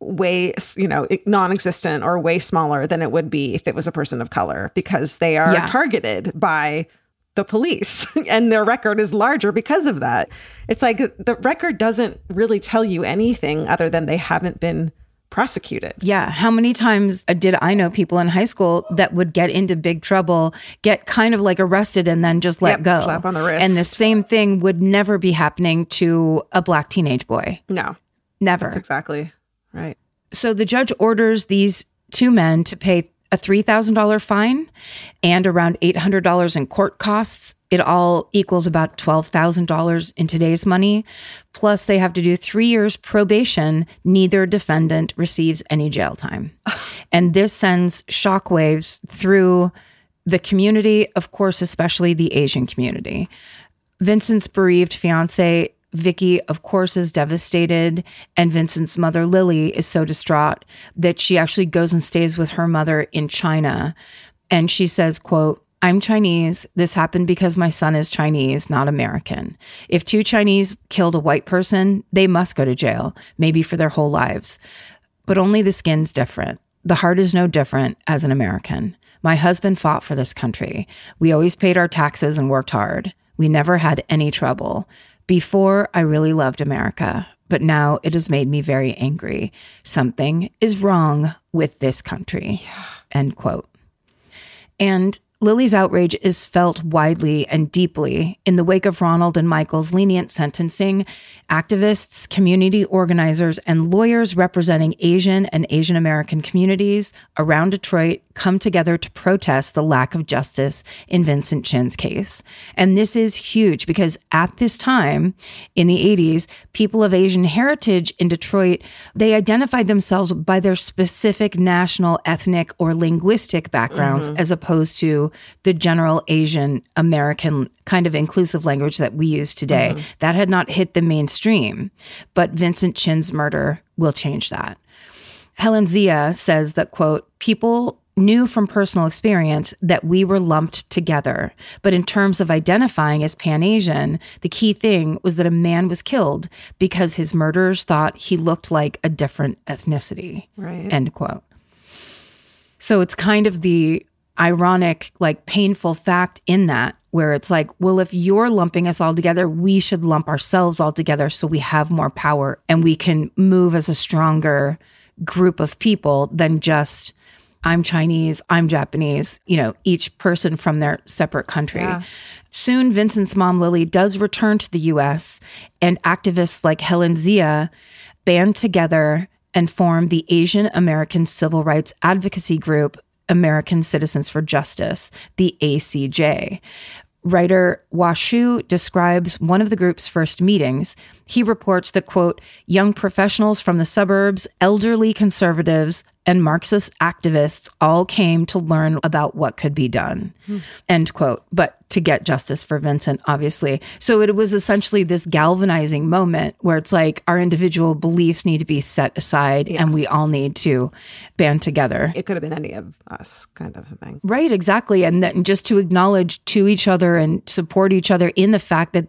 way you know non-existent or way smaller than it would be if it was a person of color because they are Yeah. targeted by the police *laughs* and their record is larger because of that it's like the record doesn't really tell you anything other than they haven't been prosecuted Yeah. How many times uh, did I know people in high school that would get into big trouble, get kind of like arrested, and then just let Yep, go? slap on the wrist. And the same thing would never be happening to a black teenage boy. no Never. That's exactly right. So the judge orders these two men to pay a $3,000 fine and around $800 in court costs. It all equals about $12,000 in today's money. Plus, they have to do three years probation. Neither defendant receives any jail time. *sighs* and this sends shockwaves through the community, of course, especially the Asian community. Vincent's bereaved fiance, Vicky, of course, is devastated. And Vincent's mother, Lily, is so distraught that she actually goes and stays with her mother in China. And she says, quote, I'm Chinese. This happened because my son is Chinese, not American. If two Chinese killed a white person, they must go to jail, maybe for their whole lives. But only the skin's different. The heart is no different as an American. My husband fought for this country. We always paid our taxes and worked hard. We never had any trouble. Before, I really loved America, but now it has made me very angry. Something is wrong with this country. End quote. And Lily's outrage is felt widely and deeply. In the wake of Ronald and Michael's lenient sentencing, activists, community organizers, and lawyers representing Asian and Asian American communities around Detroit come together to protest the lack of justice in Vincent Chin's case. And this is huge because at this time in the 80s, people of Asian heritage in Detroit, they identified themselves by their specific national, ethnic, or linguistic backgrounds mm-hmm. as opposed to the general Asian American kind of inclusive language that we use today. Mm-hmm. That had not hit the mainstream. But Vincent Chin's murder will change that. Helen Zia says that, quote, people knew from personal experience that we were lumped together. But in terms of identifying as Pan Asian, the key thing was that a man was killed because his murderers thought he looked like a different ethnicity. Right. End quote. So it's kind of the ironic, like painful fact in that, where it's like, well, if you're lumping us all together, we should lump ourselves all together so we have more power and we can move as a stronger group of people than just I'm Chinese, I'm Japanese, you know, each person from their separate country. Yeah. Soon, Vincent's mom, Lily, does return to the US, and activists like Helen Zia band together and form the Asian American Civil Rights Advocacy Group, American Citizens for Justice, the ACJ. Writer Hua Hsu describes one of the group's first meetings. He reports that, quote, young professionals from the suburbs, elderly conservatives, and Marxist activists all came to learn about what could be done, hmm. end quote. But to get justice for Vincent, obviously. So it was essentially this galvanizing moment where it's like our individual beliefs need to be set aside and we all need to band together. It could have been any of us, kind of a thing. Right, exactly. And then just to acknowledge to each other and support each other in the fact that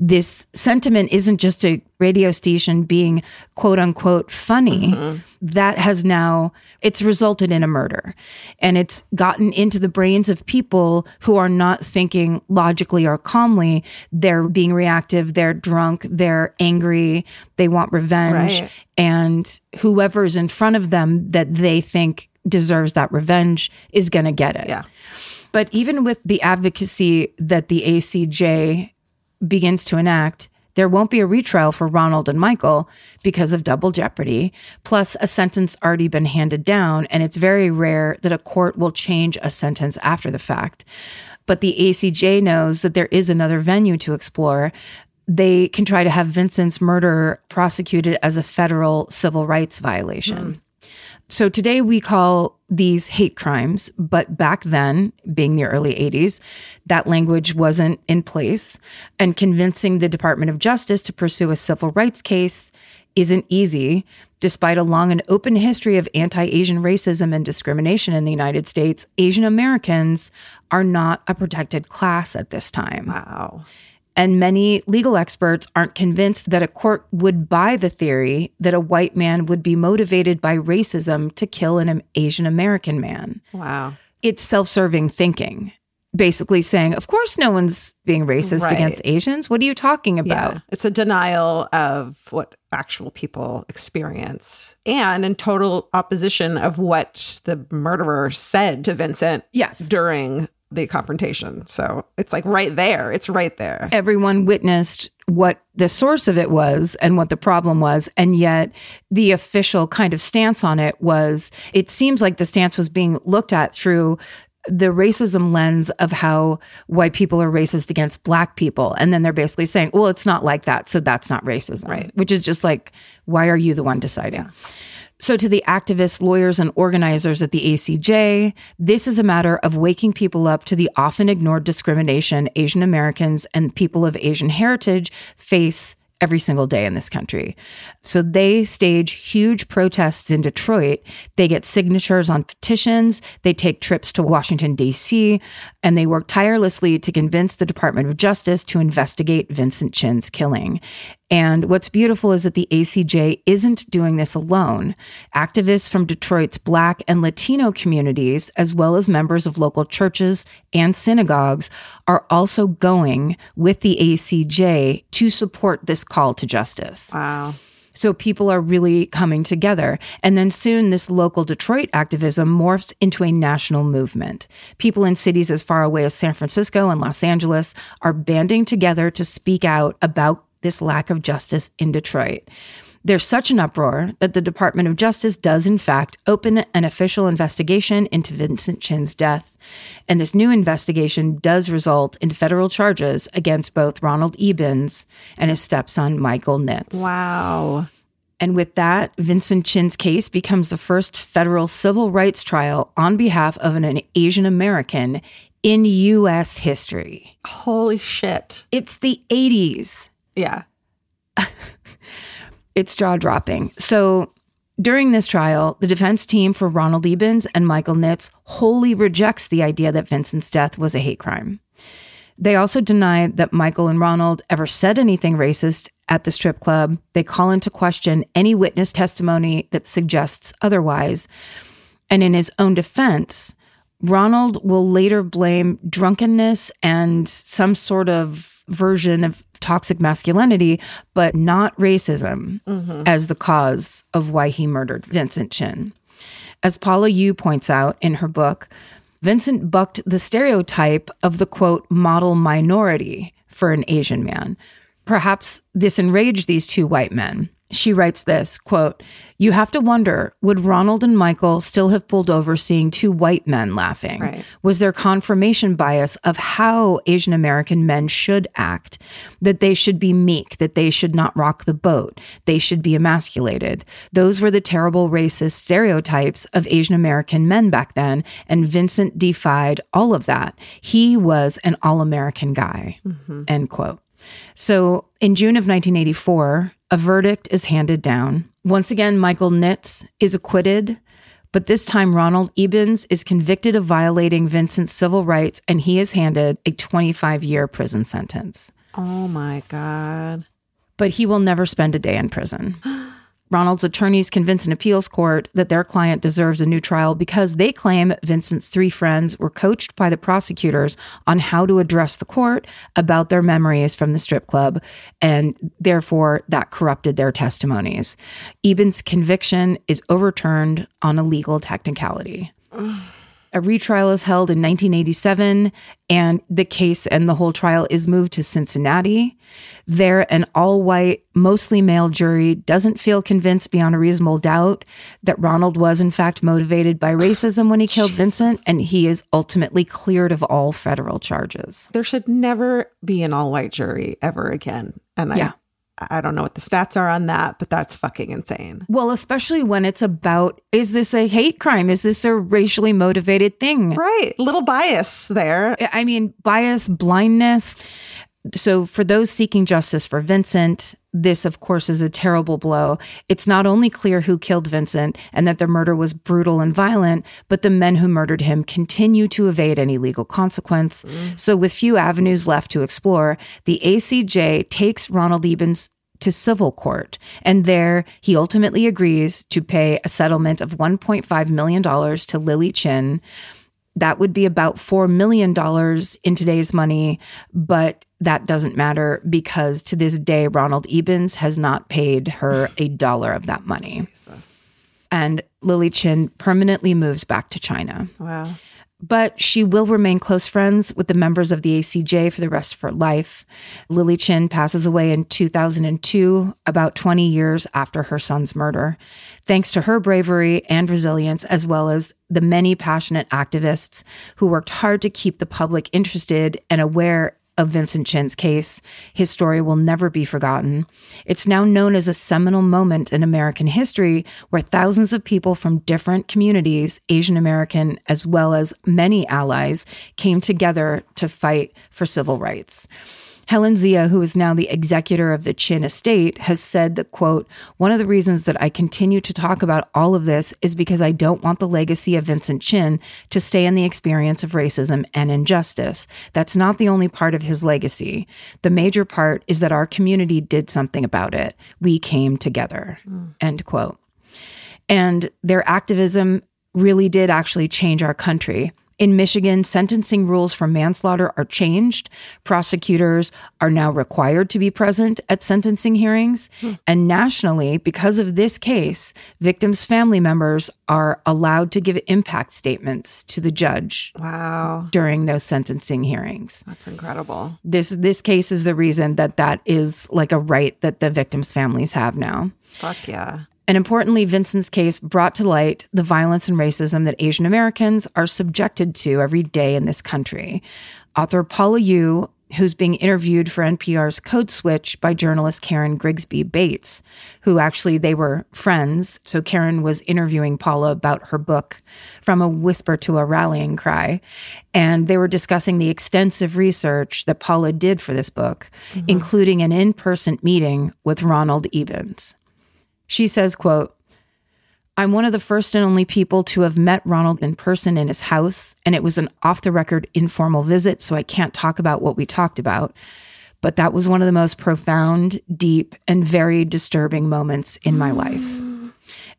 this sentiment isn't just a radio station being quote unquote funny, mm-hmm. that has now it's resulted in a murder. And it's gotten into the brains of people who are not thinking logically or calmly. They're being reactive, they're drunk, they're angry, they want revenge. Right. And whoever's in front of them that they think deserves that revenge is going to get it. Yeah. But even with the advocacy that the ACJ begins to enact, there won't be a retrial for Ronald and Michael because of double jeopardy, plus a sentence already been handed down. And it's very rare that a court will change a sentence after the fact. But the ACJ knows that there is another venue to explore. They can try to have Vincent's murder prosecuted as a federal civil rights violation. Hmm. So today we call these hate crimes, but back then, being the early 80s, that language wasn't in place. And convincing the Department of Justice to pursue a civil rights case isn't easy, despite a long and open history of anti Asian racism and discrimination in the United States. Asian Americans are not a protected class at this time. Wow. And many legal experts aren't convinced that a court would buy the theory that a white man would be motivated by racism to kill an Asian American man. Wow. It's self serving thinking, basically saying, of course, no one's being racist Right. against Asians. What are you talking about? Yeah. It's a denial of what actual people experience and in total opposition of what the murderer said to Vincent Yes. during the confrontation. So it's like right there. It's right there. Everyone witnessed what the source of it was and what the problem was. And yet, the official kind of stance on it was it seems like the stance was being looked at through the racism lens of how white people are racist against black people. And then they're basically saying, well, it's not like that. So that's not racism. Right. Which is just like, why are you the one deciding? So, to the activists, lawyers, and organizers at the ACJ, this is a matter of waking people up to the often ignored discrimination Asian Americans and people of Asian heritage face every single day in this country. So, they stage huge protests in Detroit. They get signatures on petitions, they take trips to Washington, D.C., and they work tirelessly to convince the Department of Justice to investigate Vincent Chin's killing. And what's beautiful is that the ACJ isn't doing this alone. Activists from Detroit's Black and Latino communities, as well as members of local churches and synagogues, are also going with the ACJ to support this call to justice. Wow. So people are really coming together. And then soon this local Detroit activism morphs into a national movement. People in cities as far away as San Francisco and Los Angeles are banding together to speak out about this lack of justice in Detroit. There's such an uproar that the Department of Justice does, in fact, open an official investigation into Vincent Chin's death. And this new investigation does result in federal charges against both Ronald Ebens and his stepson, Michael Nitz. Wow. And with that, Vincent Chin's case becomes the first federal civil rights trial on behalf of an Asian American in U.S. history. Holy shit. It's the 80s. Yeah. *laughs* It's jaw dropping. So during this trial, the defense team for Ronald Ebens and Michael Nitz wholly rejects the idea that Vincent's death was a hate crime. They also deny that Michael and Ronald ever said anything racist at the strip club. They call into question any witness testimony that suggests otherwise. And in his own defense, Ronald will later blame drunkenness and some sort of version of toxic masculinity, but not racism, mm-hmm. as the cause of why he murdered Vincent Chin. As Paula Yoo points out in her book, Vincent bucked the stereotype of the quote, model minority for an Asian man. Perhaps this enraged these two white men. She writes this quote you have to wonder would ronald and michael still have pulled over seeing two white men laughing? Right. was there confirmation bias of how asian american men should act that they should be meek that they should not rock the boat they should be emasculated? Those were the terrible racist stereotypes of asian american men back then and vincent defied all of that. He was an all-american guy mm-hmm. end quote. So in June of 1984, a verdict is handed down. Once again, Michael Nitz is acquitted, but this time Ronald Ebens is convicted of violating Vincent's civil rights and he is handed a 25 year prison sentence. Oh my God. But he will never spend a day in prison. *gasps* *gasps* Ronald's attorneys convince an appeals court that their client deserves a new trial because they claim Vincent's three friends were coached by the prosecutors on how to address the court about their memories from the strip club, and therefore that corrupted their testimonies. Eben's conviction is overturned on a legal technicality. A retrial is held in 1987, and the case and the whole trial is moved to Cincinnati. There, an all white, mostly male jury doesn't feel convinced beyond a reasonable doubt that Ronald was, in fact, motivated by racism when he killed Vincent, and he is ultimately cleared of all federal charges. There should never be an all white jury ever again. And I, Yeah. I don't know what the stats are on that, but that's fucking insane. Well, especially when it's about is this a hate crime? Is this a racially motivated thing? Right. Little bias there. I mean, bias, blindness. So, for those seeking justice for Vincent, this, of course, is a terrible blow. It's not only clear who killed Vincent and that the murder was brutal and violent, but the men who murdered him continue to evade any legal consequence. Mm. So, with few avenues left to explore, the ACJ takes Ronald Ebens to civil court. And there, he ultimately agrees to pay a settlement of $1.5 million to Lily Chin. That would be about $4 million in today's money, but that doesn't matter because to this day, Ronald Ebens has not paid her a dollar of that money. *laughs* Jesus. And Lily Chin permanently moves back to China Wow. But she will remain close friends with the members of the ACJ for the rest of her life. Lily Chin passes away in 2002, about 20 years after her son's murder. Thanks to her bravery and resilience, as well as the many passionate activists who worked hard to keep the public interested and aware of Vincent Chin's case, his story will never be forgotten. It's now known as a seminal moment in American history where thousands of people from different communities, Asian American as well as many allies, came together to fight for civil rights. Helen Zia, who is now the executor of the Chin estate, has said that, quote, one of the reasons that I continue to talk about all of this is because I don't want the legacy of Vincent Chin to stay in the experience of racism and injustice. That's not the only part of his legacy. The major part is that our community did something about it. We came together, hmm. end quote. And their activism really did actually change our country. In Michigan, sentencing rules for manslaughter are changed. Prosecutors are now required to be present at sentencing hearings. Hmm. And nationally, because of this case, victims' family members are allowed to give impact statements to the judge Wow. during those sentencing hearings. That's incredible. This this case is the reason that that is like a right that the victims' families have now. Fuck yeah. And importantly, Vincent's case brought to light the violence and racism that Asian Americans are subjected to every day in this country. Author Paula Yoo, who's being interviewed for NPR's Code Switch by journalist Karen Grigsby Bates, who actually they were friends. So Karen was interviewing Paula about her book, From a Whisper to a Rallying Cry. And they were discussing the extensive research that Paula did for this book, mm-hmm. including an in person meeting with Ronald Ebens. She says, quote, I'm one of the first and only people to have met Ronald in person in his house, and it was an off the record informal visit, so I can't talk about what we talked about. But that was one of the most profound, deep, and very disturbing moments in my life.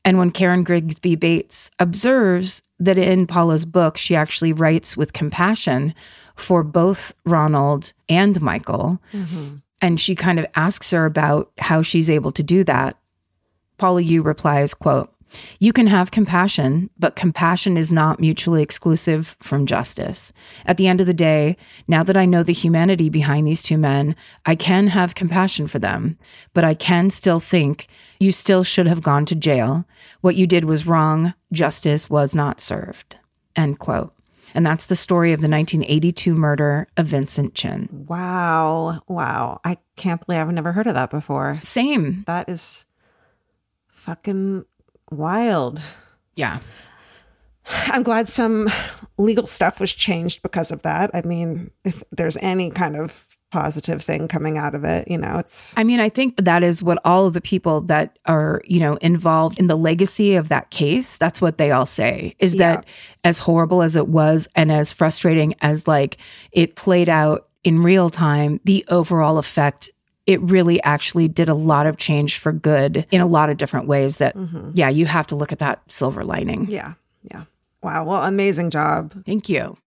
And when Karen Grigsby Bates observes that in Paula's book, she actually writes with compassion for both Ronald and Michael, mm-hmm. and she kind of asks her about how she's able to do that. Paula Yoo replies, quote, You can have compassion, but compassion is not mutually exclusive from justice. At the end of the day, now that I know the humanity behind these two men, I can have compassion for them, but I can still think you still should have gone to jail. What you did was wrong. Justice was not served. End quote. And that's the story of the 1982 murder of Vincent Chin. Wow. Wow. I can't believe I've never heard of that before. Same. That is fucking wild. Yeah. I'm glad some legal stuff was changed because of that. I mean, if there's any kind of positive thing coming out of it, you know, it's I mean, I think that is what all of the people that are, you know, involved in the legacy of that case, that's what they all say is Yeah. that as horrible as it was and as frustrating as like it played out in real time, the overall effect it really actually did a lot of change for good in a lot of different ways that mm-hmm. yeah, you have to look at that silver lining. yeah. Yeah. Wow. Well, amazing job. Thank you.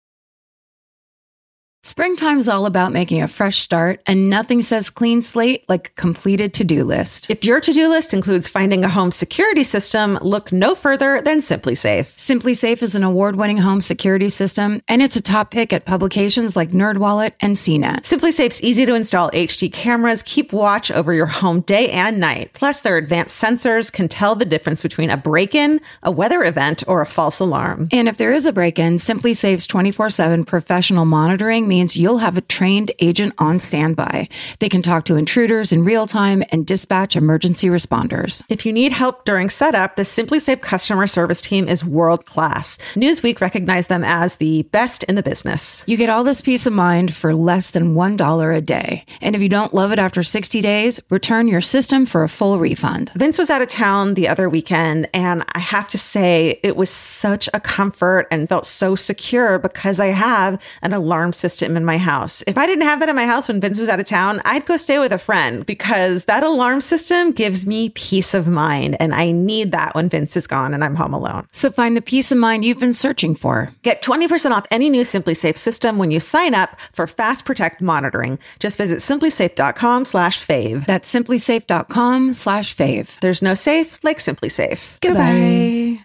Springtime's all about making a fresh start, and nothing says clean slate like a completed to do list. If your to-do list includes finding a home security system, look no further than SimpliSafe. Simply Safe is an award-winning home security system, and it's a top pick at publications like NerdWallet and CNET. Simply Safe's easy to install HD cameras keep watch over your home day and night. Plus, their advanced sensors can tell the difference between a break-in, a weather event, or a false alarm. And if there is a break-in, SimpliSafe's 24/7 professional monitoring means you'll have a trained agent on standby. They can talk to intruders in real time and dispatch emergency responders. If you need help during setup, the SimpliSafe customer service team is world class. Newsweek recognized them as the best in the business. You get all this peace of mind for less than $1 a day. And if you don't love it after 60 days, return your system for a full refund. Vince was out of town the other weekend, and I have to say, it was such a comfort and felt so secure because I have an alarm system in my house. If I didn't have that in my house when Vince was out of town, I'd go stay with a friend because that alarm system gives me peace of mind, and I need that when Vince is gone and I'm home alone. So find the peace of mind you've been searching for. Get 20% off any new SimpliSafe system when you sign up for Fast Protect monitoring. Just visit simplisafe.com slash fave. That's simplisafe.com slash fave. There's no safe like SimpliSafe. Goodbye.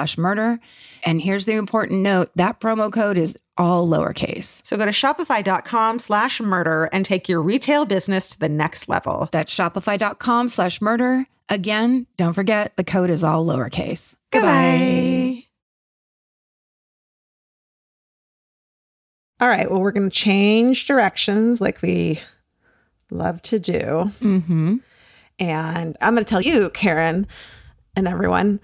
slash murder. And here's the important note that promo code is all lowercase. So go to shopify.com slash murder and take your retail business to the next level. That's shopify.com slash murder. Again, don't forget the code is all lowercase. Goodbye. All right. Well, we're going to change directions like we love to do. Mm-hmm. And I'm going to tell you, Karen, and everyone,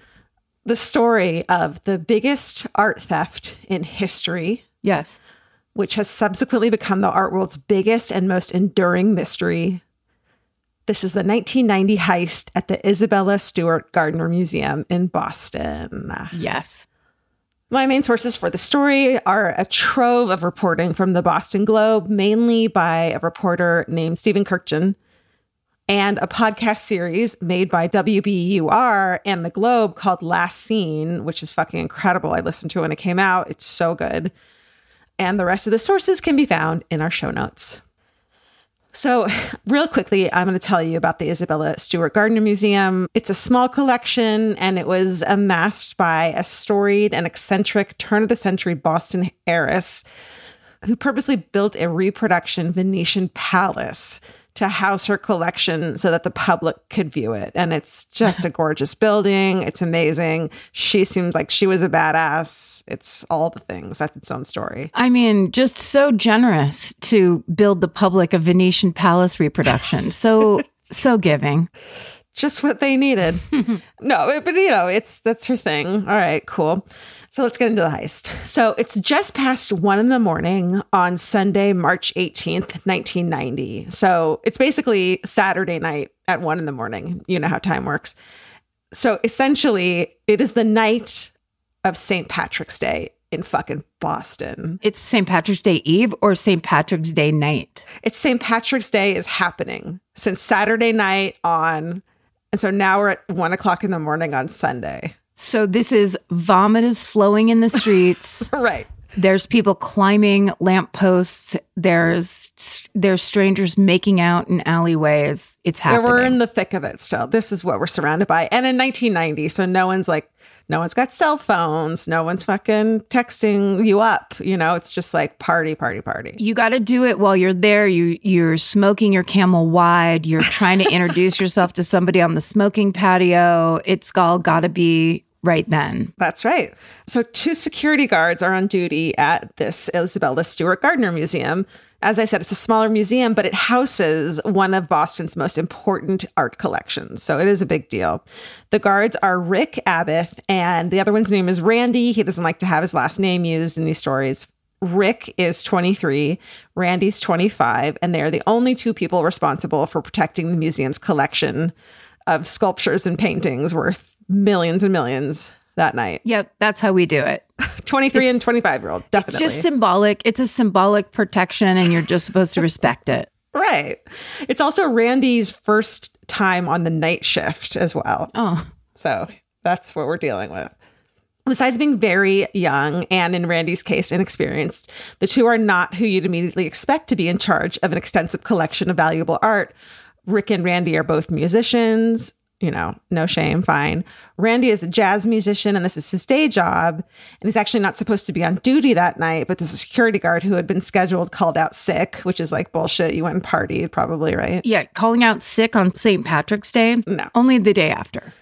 the story of the biggest art theft in history, Yes. which has subsequently become the art world's biggest and most enduring mystery. This is the 1990 heist at the Isabella Stewart Gardner Museum in Boston. Yes. My main sources for the story are a trove of reporting from the Boston Globe, mainly by a reporter named Stephen Kurkjian, and a podcast series made by WBUR and the Globe called Last Seen, which is fucking incredible. I listened to it when it came out. It's so good. And the rest of the sources can be found in our show notes. So, *laughs* real quickly, I'm going to tell you about the Isabella Stewart Gardner Museum. It's a small collection and it was amassed by a storied and eccentric turn of the century Boston heiress who purposely built a reproduction Venetian palace to house her collection so that the public could view it. And it's just a gorgeous building. It's amazing. She seems like she was a badass. It's all the things. That's its own story. I mean, just so generous to build the public a Venetian palace reproduction. So, *laughs* so giving. Just what they needed. *laughs* no, but you know, it's that's her thing. All right, cool. So let's get into the heist. So it's just past one in the morning on Sunday, March 18th, 1990. So it's basically Saturday night at one in the morning. You know how time works. So essentially, it is the night of St. Patrick's Day in fucking Boston. It's St. Patrick's Day Eve or St. Patrick's Day night? It's St. Patrick's Day is happening since Saturday night on. And so now we're at one o'clock in the morning on Sunday. So this is vomit is flowing in the streets. *laughs* Right. There's people climbing lampposts. There's there's strangers making out in alleyways. It's happening. we're in the thick of it still. This is what we're surrounded by. And in 1990, so no one's like, no one's got cell phones. No one's fucking texting you up. You know, it's just like party, party, party. you got to do it while you're there. You you're smoking your Camel Wide. You're trying to *laughs* introduce yourself to somebody on the smoking patio. It's all got to be right then. That's right. So, two security guards are on duty at this Isabella Stewart Gardner Museum. As I said, it's a smaller museum, but it houses one of Boston's most important art collections. So, it is a big deal. The guards are Rick Abbott, and the other one's name is Randy. He doesn't like to have his last name used in these stories. Rick is 23, Randy's 25, and they're the only two people responsible for protecting the museum's collection of sculptures and paintings worth millions and millions that night. Yep, that's how we do it. *laughs* 23 and 25 year old, definitely. It's just symbolic. It's a symbolic protection, and you're just supposed to respect it. *laughs* right. It's also Randy's first time on the night shift as well. Oh, So that's what we're dealing with. Besides being very young and in Randy's case, inexperienced, the two are not who you'd immediately expect to be in charge of an extensive collection of valuable art. Rick and Randy are both musicians, you know, no shame, fine. Randy is a jazz musician and this is his day job. And he's actually not supposed to be on duty that night, but a security guard who had been scheduled called out sick, which is like bullshit. You went and partied, probably, right? yeah. Calling out sick on St. Patrick's Day? No. Only the day after.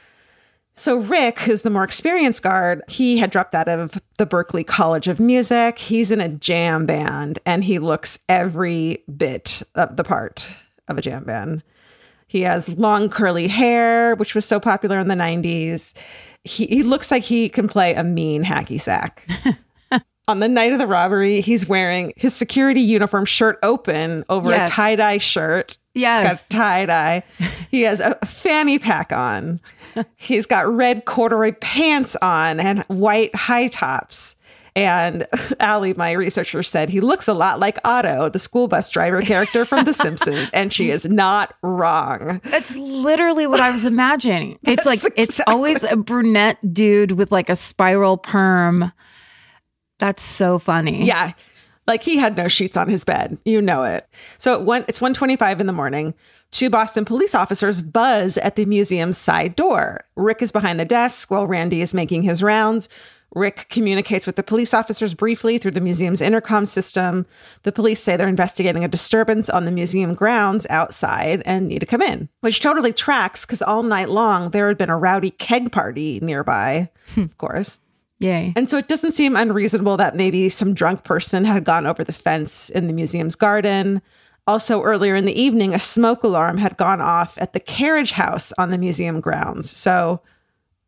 So Rick, who's the more experienced guard, he had dropped out of the Berklee College of Music. He's in a jam band and he looks every bit of the part of a jam band. He has long curly hair, which was so popular in the 90s. He, he looks like he can play a mean hacky sack. *laughs* On the night of the robbery, he's wearing his security uniform shirt open over Yes. a tie dye shirt. Yes. He's got tie dye. He has a fanny pack on. *laughs* He's got red corduroy pants on and white high tops. And *laughs* Allie, my researcher, said he looks a lot like Otto, the school bus driver character from The Simpsons. And she is not wrong. That's literally what I was imagining. *laughs* It's like it's always a brunette dude with like a spiral perm. That's so funny. Yeah. Like he had no sheets on his bed. You know it. So it went, it's 125 in the morning. Two Boston police officers buzz at the museum's side door. Rick is behind the desk while Randy is making his rounds. Rick communicates with the police officers briefly through the museum's intercom system. The police say they're investigating a disturbance on the museum grounds outside and need to come in, which totally tracks because all night long there had been a rowdy keg party nearby, hmm. of course. Yay. And so it doesn't seem unreasonable that maybe some drunk person had gone over the fence in the museum's garden. Also, earlier in the evening, a smoke alarm had gone off at the carriage house on the museum grounds. So,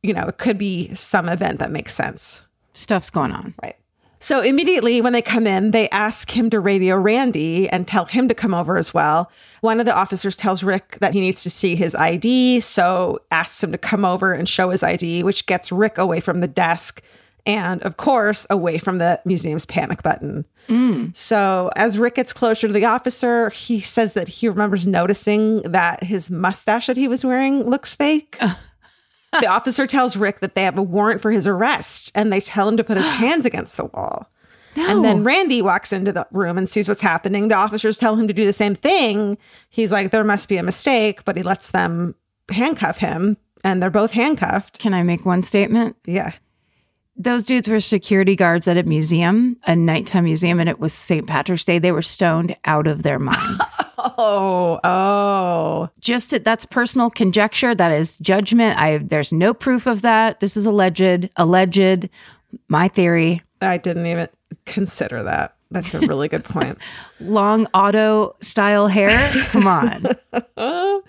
you know, it could be some event that makes sense. Stuff's going on. Right. So immediately when they come in, they ask him to radio Randy and tell him to come over as well. One of the officers tells Rick that he needs to see his ID, so asks him to come over and show his ID, which gets Rick away from the desk and, of course, away from the museum's panic button. Mm. So as Rick gets closer to the officer, he says that he remembers noticing that his mustache that he was wearing looks fake. The officer tells Rick that they have a warrant for his arrest and they tell him to put his *gasps* hands against the wall. And then Randy walks into the room and sees what's happening. The officers tell him to do the same thing. He's like, there must be a mistake, but he lets them handcuff him and they're both handcuffed. Can I make one statement? Yeah. Those dudes were security guards at a museum, a nighttime museum, and it was St. Patrick's Day. They were stoned out of their minds. *laughs* Oh, oh. Just that's personal conjecture. That is judgment. I there's no proof of that. This is alleged. Alleged. My theory. I didn't even consider that. That's a really good point. *laughs* Long Otto style hair. Come on. *laughs*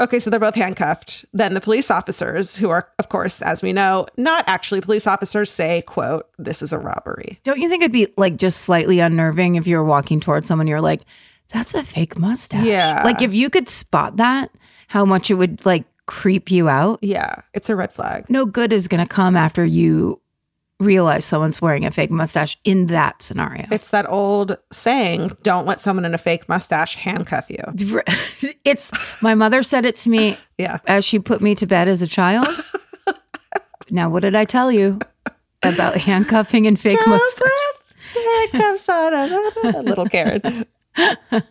Okay, so they're both handcuffed. Then the police officers, who are, of course, as we know, not actually police officers, say, quote, this is a robbery. Don't you think it'd be like just slightly unnerving if you're walking towards someone, you're like, that's a fake mustache. Yeah. Like if you could spot that, how much it would like creep you out. Yeah, it's a red flag. No good is going to come after you realize someone's wearing a fake mustache in that scenario. It's that old saying, don't let someone in a fake mustache handcuff you. *laughs* It's my mother said it to me Yeah. as she put me to bed as a child. *laughs* now, what did I tell you about handcuffing and fake mustache? Handcuffs on a little Karen. *laughs*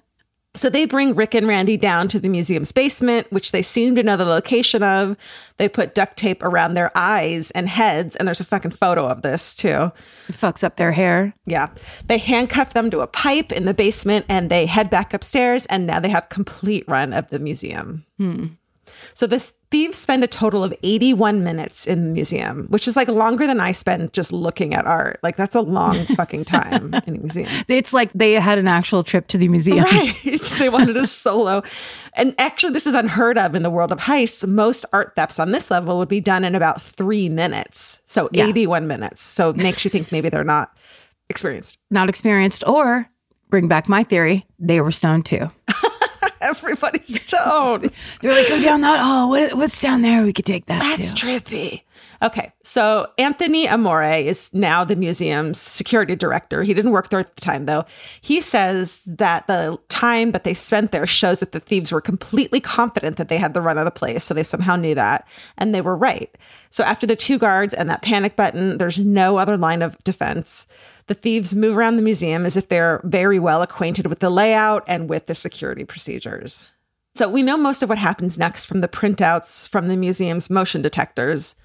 So they bring Rick and Randy down to the museum's basement, which they seem to know the location of. They put duct tape around their eyes and heads, and there's a fucking photo of this too. It fucks up their hair. Yeah. They handcuff them to a pipe in the basement and they head back upstairs, and now they have complete run of the museum. Hmm. So the thieves spend a total of 81 minutes in the museum, which is like longer than I spend just looking at art. Like that's a long *laughs* fucking time in a museum. It's like they had an actual trip to the museum. Right. *laughs* they wanted a solo. And actually, this is unheard of in the world of heists. Most art thefts on this level would be done in about three minutes. So Yeah. 81 minutes. So it makes you think maybe they're not experienced. Not experienced, or bring back my theory, they were stoned too. *laughs* Everybody's *laughs* stoned. You're like, go down that. Oh, what, what's down there? We could take that That's too. trippy. Okay, so Anthony Amore is now the museum's security director. He didn't work there at the time, though. He says that the time that they spent there shows that the thieves were completely confident that they had the run of the place. So they somehow knew that, and they were right. So after the two guards and that panic button, there's no other line of defense. The thieves move around the museum as if they're very well acquainted with the layout and with the security procedures. So we know most of what happens next from the printouts from the museum's motion detectors.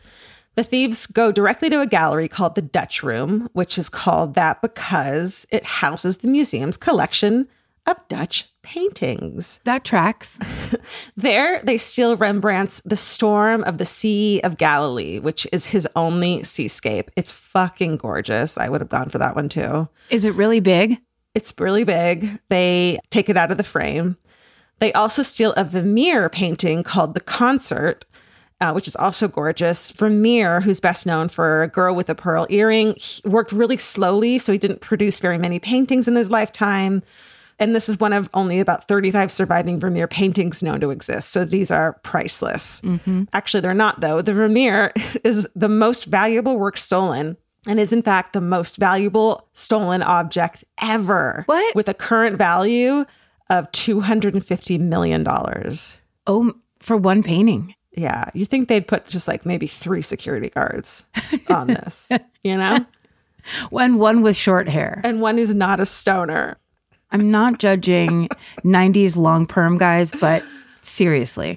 The thieves go directly to a gallery called the Dutch Room, which is called that because it houses the museum's collection of Dutch paintings. *laughs* That tracks. There, they steal Rembrandt's The Storm of the Sea of Galilee, which is his only seascape. It's fucking gorgeous. I would have gone for that one too. Is it really big? It's really big. They take it out of the frame. They also steal a Vermeer painting called The Concert, uh, which is also gorgeous. Vermeer, who's best known for A Girl with a Pearl Earring, he worked really slowly, so he didn't produce very many paintings in his lifetime. And this is one of only about 35 surviving Vermeer paintings known to exist. So these are priceless. Actually, they're not, though. The Vermeer *laughs* is the most valuable work stolen and is, in fact, the most valuable stolen object ever. What? With a current value of $250 million. Oh, for one painting. Yeah. You think they'd put just like maybe three security guards on *laughs* this, you know? When one with short hair. And one who's not a stoner. I'm not judging 90s long perm guys, but seriously.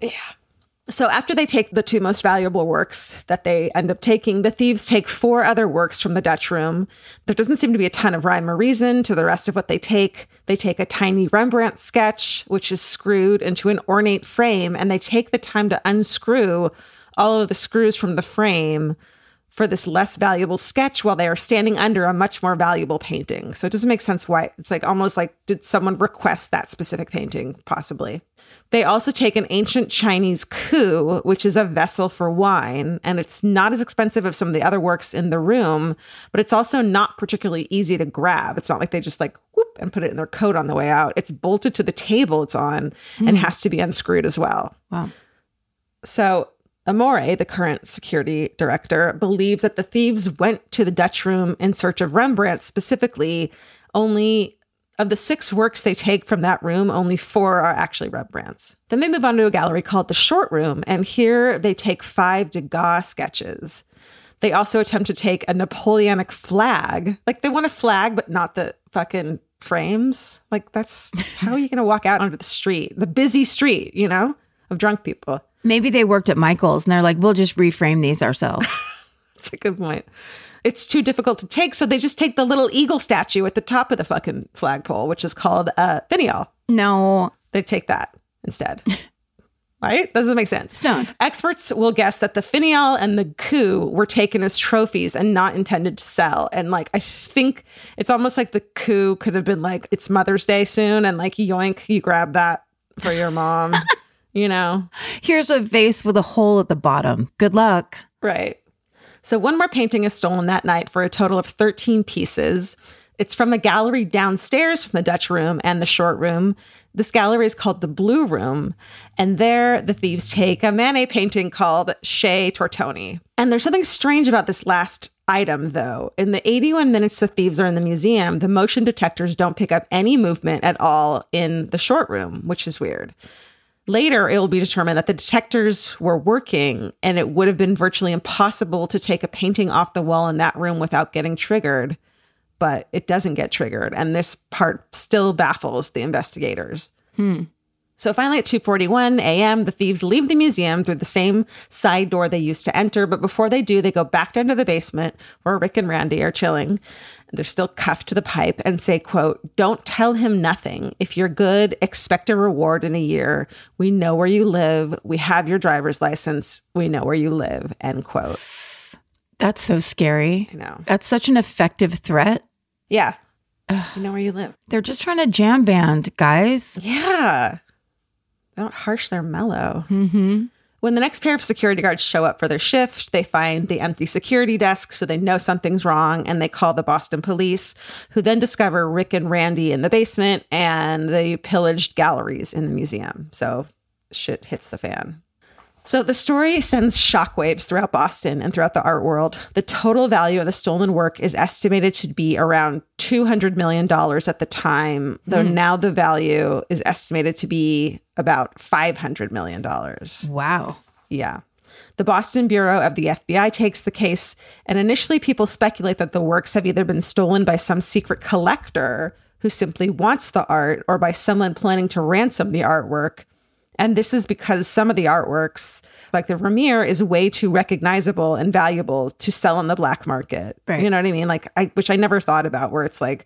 So after they take the two most valuable works that they end up taking, the thieves take four other works from the Dutch room. There doesn't seem to be a ton of rhyme or reason to the rest of what they take. They take a tiny Rembrandt sketch, which is screwed into an ornate frame, and they take the time to unscrew all of the screws from the frame for this less valuable sketch while they are standing under a much more valuable painting. So it doesn't make sense why. It's like almost like, did someone request that specific painting? Possibly. They also take an ancient Chinese ku, which is a vessel for wine, and it's not as expensive as some of the other works in the room, but it's also not particularly easy to grab. It's not like they just like whoop and put it in their coat on the way out. It's bolted to the table it's on and hmm. has to be unscrewed as well. Wow. So Amore, the current security director, believes that the thieves went to the Dutch room in search of Rembrandt specifically. Only of the six works they take from that room, only four are actually Rembrandt's. Then they move on to a gallery called the Short Room, and here they take five Degas sketches. They also attempt to take a Napoleonic flag. Like they want a flag, but not the fucking frames. Like that's how are you going to walk out onto the street, the busy street, you know, of drunk people? Maybe they worked at Michael's and they're like, we'll just reframe these ourselves. *laughs* That's a good point. It's too difficult to take, so they just take the little eagle statue at the top of the fucking flagpole, which is called uh, finial. No, They take that instead. *laughs* right? Doesn't make sense. Stone. Experts will guess that the finial and the ku were taken as trophies and not intended to sell. And like, I think it's almost like the ku could have been like, it's Mother's Day soon, and like, yoink, you grab that for your mom, *laughs* you know? here's a vase with a hole at the bottom. Good luck. Right. So one more painting is stolen that night for a total of 13 pieces. It's from a gallery downstairs from the Dutch room and the short room. This gallery is called the Blue Room. And there the thieves take a Manet painting called Chez Tortoni. And there's something strange about this last item, though. In the 81 minutes the thieves are in the museum, the motion detectors don't pick up any movement at all in the short room, which is weird. Later, it will be determined that the detectors were working and it would have been virtually impossible to take a painting off the wall in that room without getting triggered. But it doesn't get triggered. And this part still baffles the investigators. Hmm. So finally, at 2:41 a.m., the thieves leave the museum through the same side door they used to enter. But before they do, they go back down to the basement where Rick and Randy are chilling. They're still cuffed to the pipe and say, "quote Don't tell him nothing. If you're good, expect a reward in a year. We know where you live. We have your driver's license. We know where you live." End quote. That's so scary. You know, That's such an effective threat. yeah. You know where you live. They're just trying to jam band, guys. Yeah. They're not harsh, they're mellow. Mm-hmm. When the next pair of security guards show up for their shift, they find the empty security desk, so they know something's wrong and they call the Boston police, who then discover Rick and Randy in the basement and the pillaged galleries in the museum. So shit hits the fan. So the story sends shockwaves throughout Boston and throughout the art world. The total value of the stolen work is estimated to be around $200 million at the time, though hmm. now the value is estimated to be about $500 million. Wow. Yeah. The Boston Bureau of the FBI takes the case, and initially people speculate that the works have either been stolen by some secret collector who simply wants the art or by someone planning to ransom the artwork. And this is because some of the artworks, like the Vermeer, is way too recognizable and valuable to sell on the black market. Right. You know what I mean? Like, I, which I never thought about, where it's like,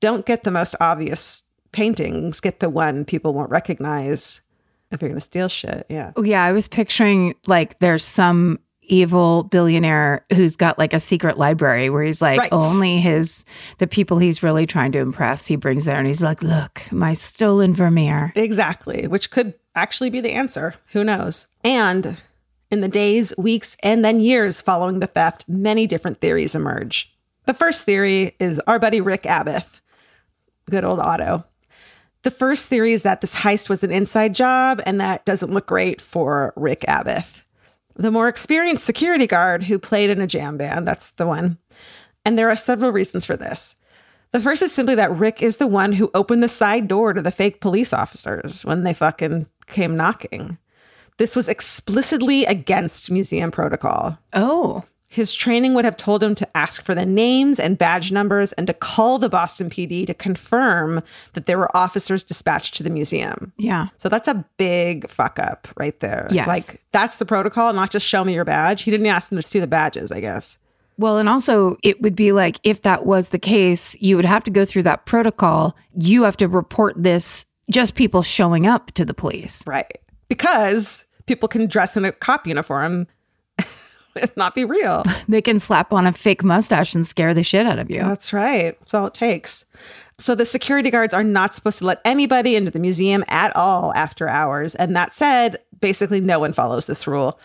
don't get the most obvious paintings, get the one people won't recognize if you're going to steal shit. Yeah. Oh, yeah, I was picturing like there's some evil billionaire who's got like a secret library where he's like Right. only his the people he's really trying to impress he brings there and he's like look my stolen vermeer Exactly, which could actually be the answer. Who knows? And in the days, weeks, and then years following the theft, many different theories emerge. The first theory is our buddy Rick Abbott, good old Otto. The first theory is that this heist was an inside job and that doesn't look great for Rick Abbott. The more experienced security guard who played in a jam band, that's the one. And there are several reasons for this. The first is simply that Rick is the one who opened the side door to the fake police officers when they fucking came knocking. This was explicitly against museum protocol. oh His training would have told him to ask for the names and badge numbers and to call the Boston PD to confirm that there were officers dispatched to the museum. yeah So that's a big fuck up right there. Yes. Like that's the protocol, not just show me your badge. He didn't ask them to see the badges, I guess. well and also it would be like if that was the case you would have to go through that protocol you have to report this just people showing up to the police Right. Because people can dress in a cop uniform *laughs* not be real. *laughs* they can slap on a fake mustache and scare the shit out of you That's right. That's all it takes. So the security guards are not supposed to let anybody into the museum at all after hours. And that said, basically no one follows this rule.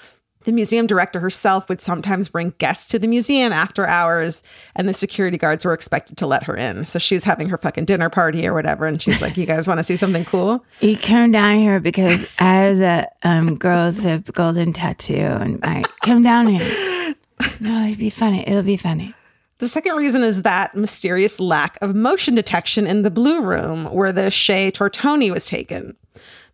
The museum director herself would sometimes bring guests to the museum after hours, and the security guards were expected to let her in. So she's having her fucking dinner party or whatever, and she's like, "You guys want to see something cool?" You come down here because I have the um, girl with the golden tattoo, and I come down here. No, it'd be funny. It'll be funny. The second reason is that mysterious lack of motion detection in the blue room where the Chez Tortoni was taken.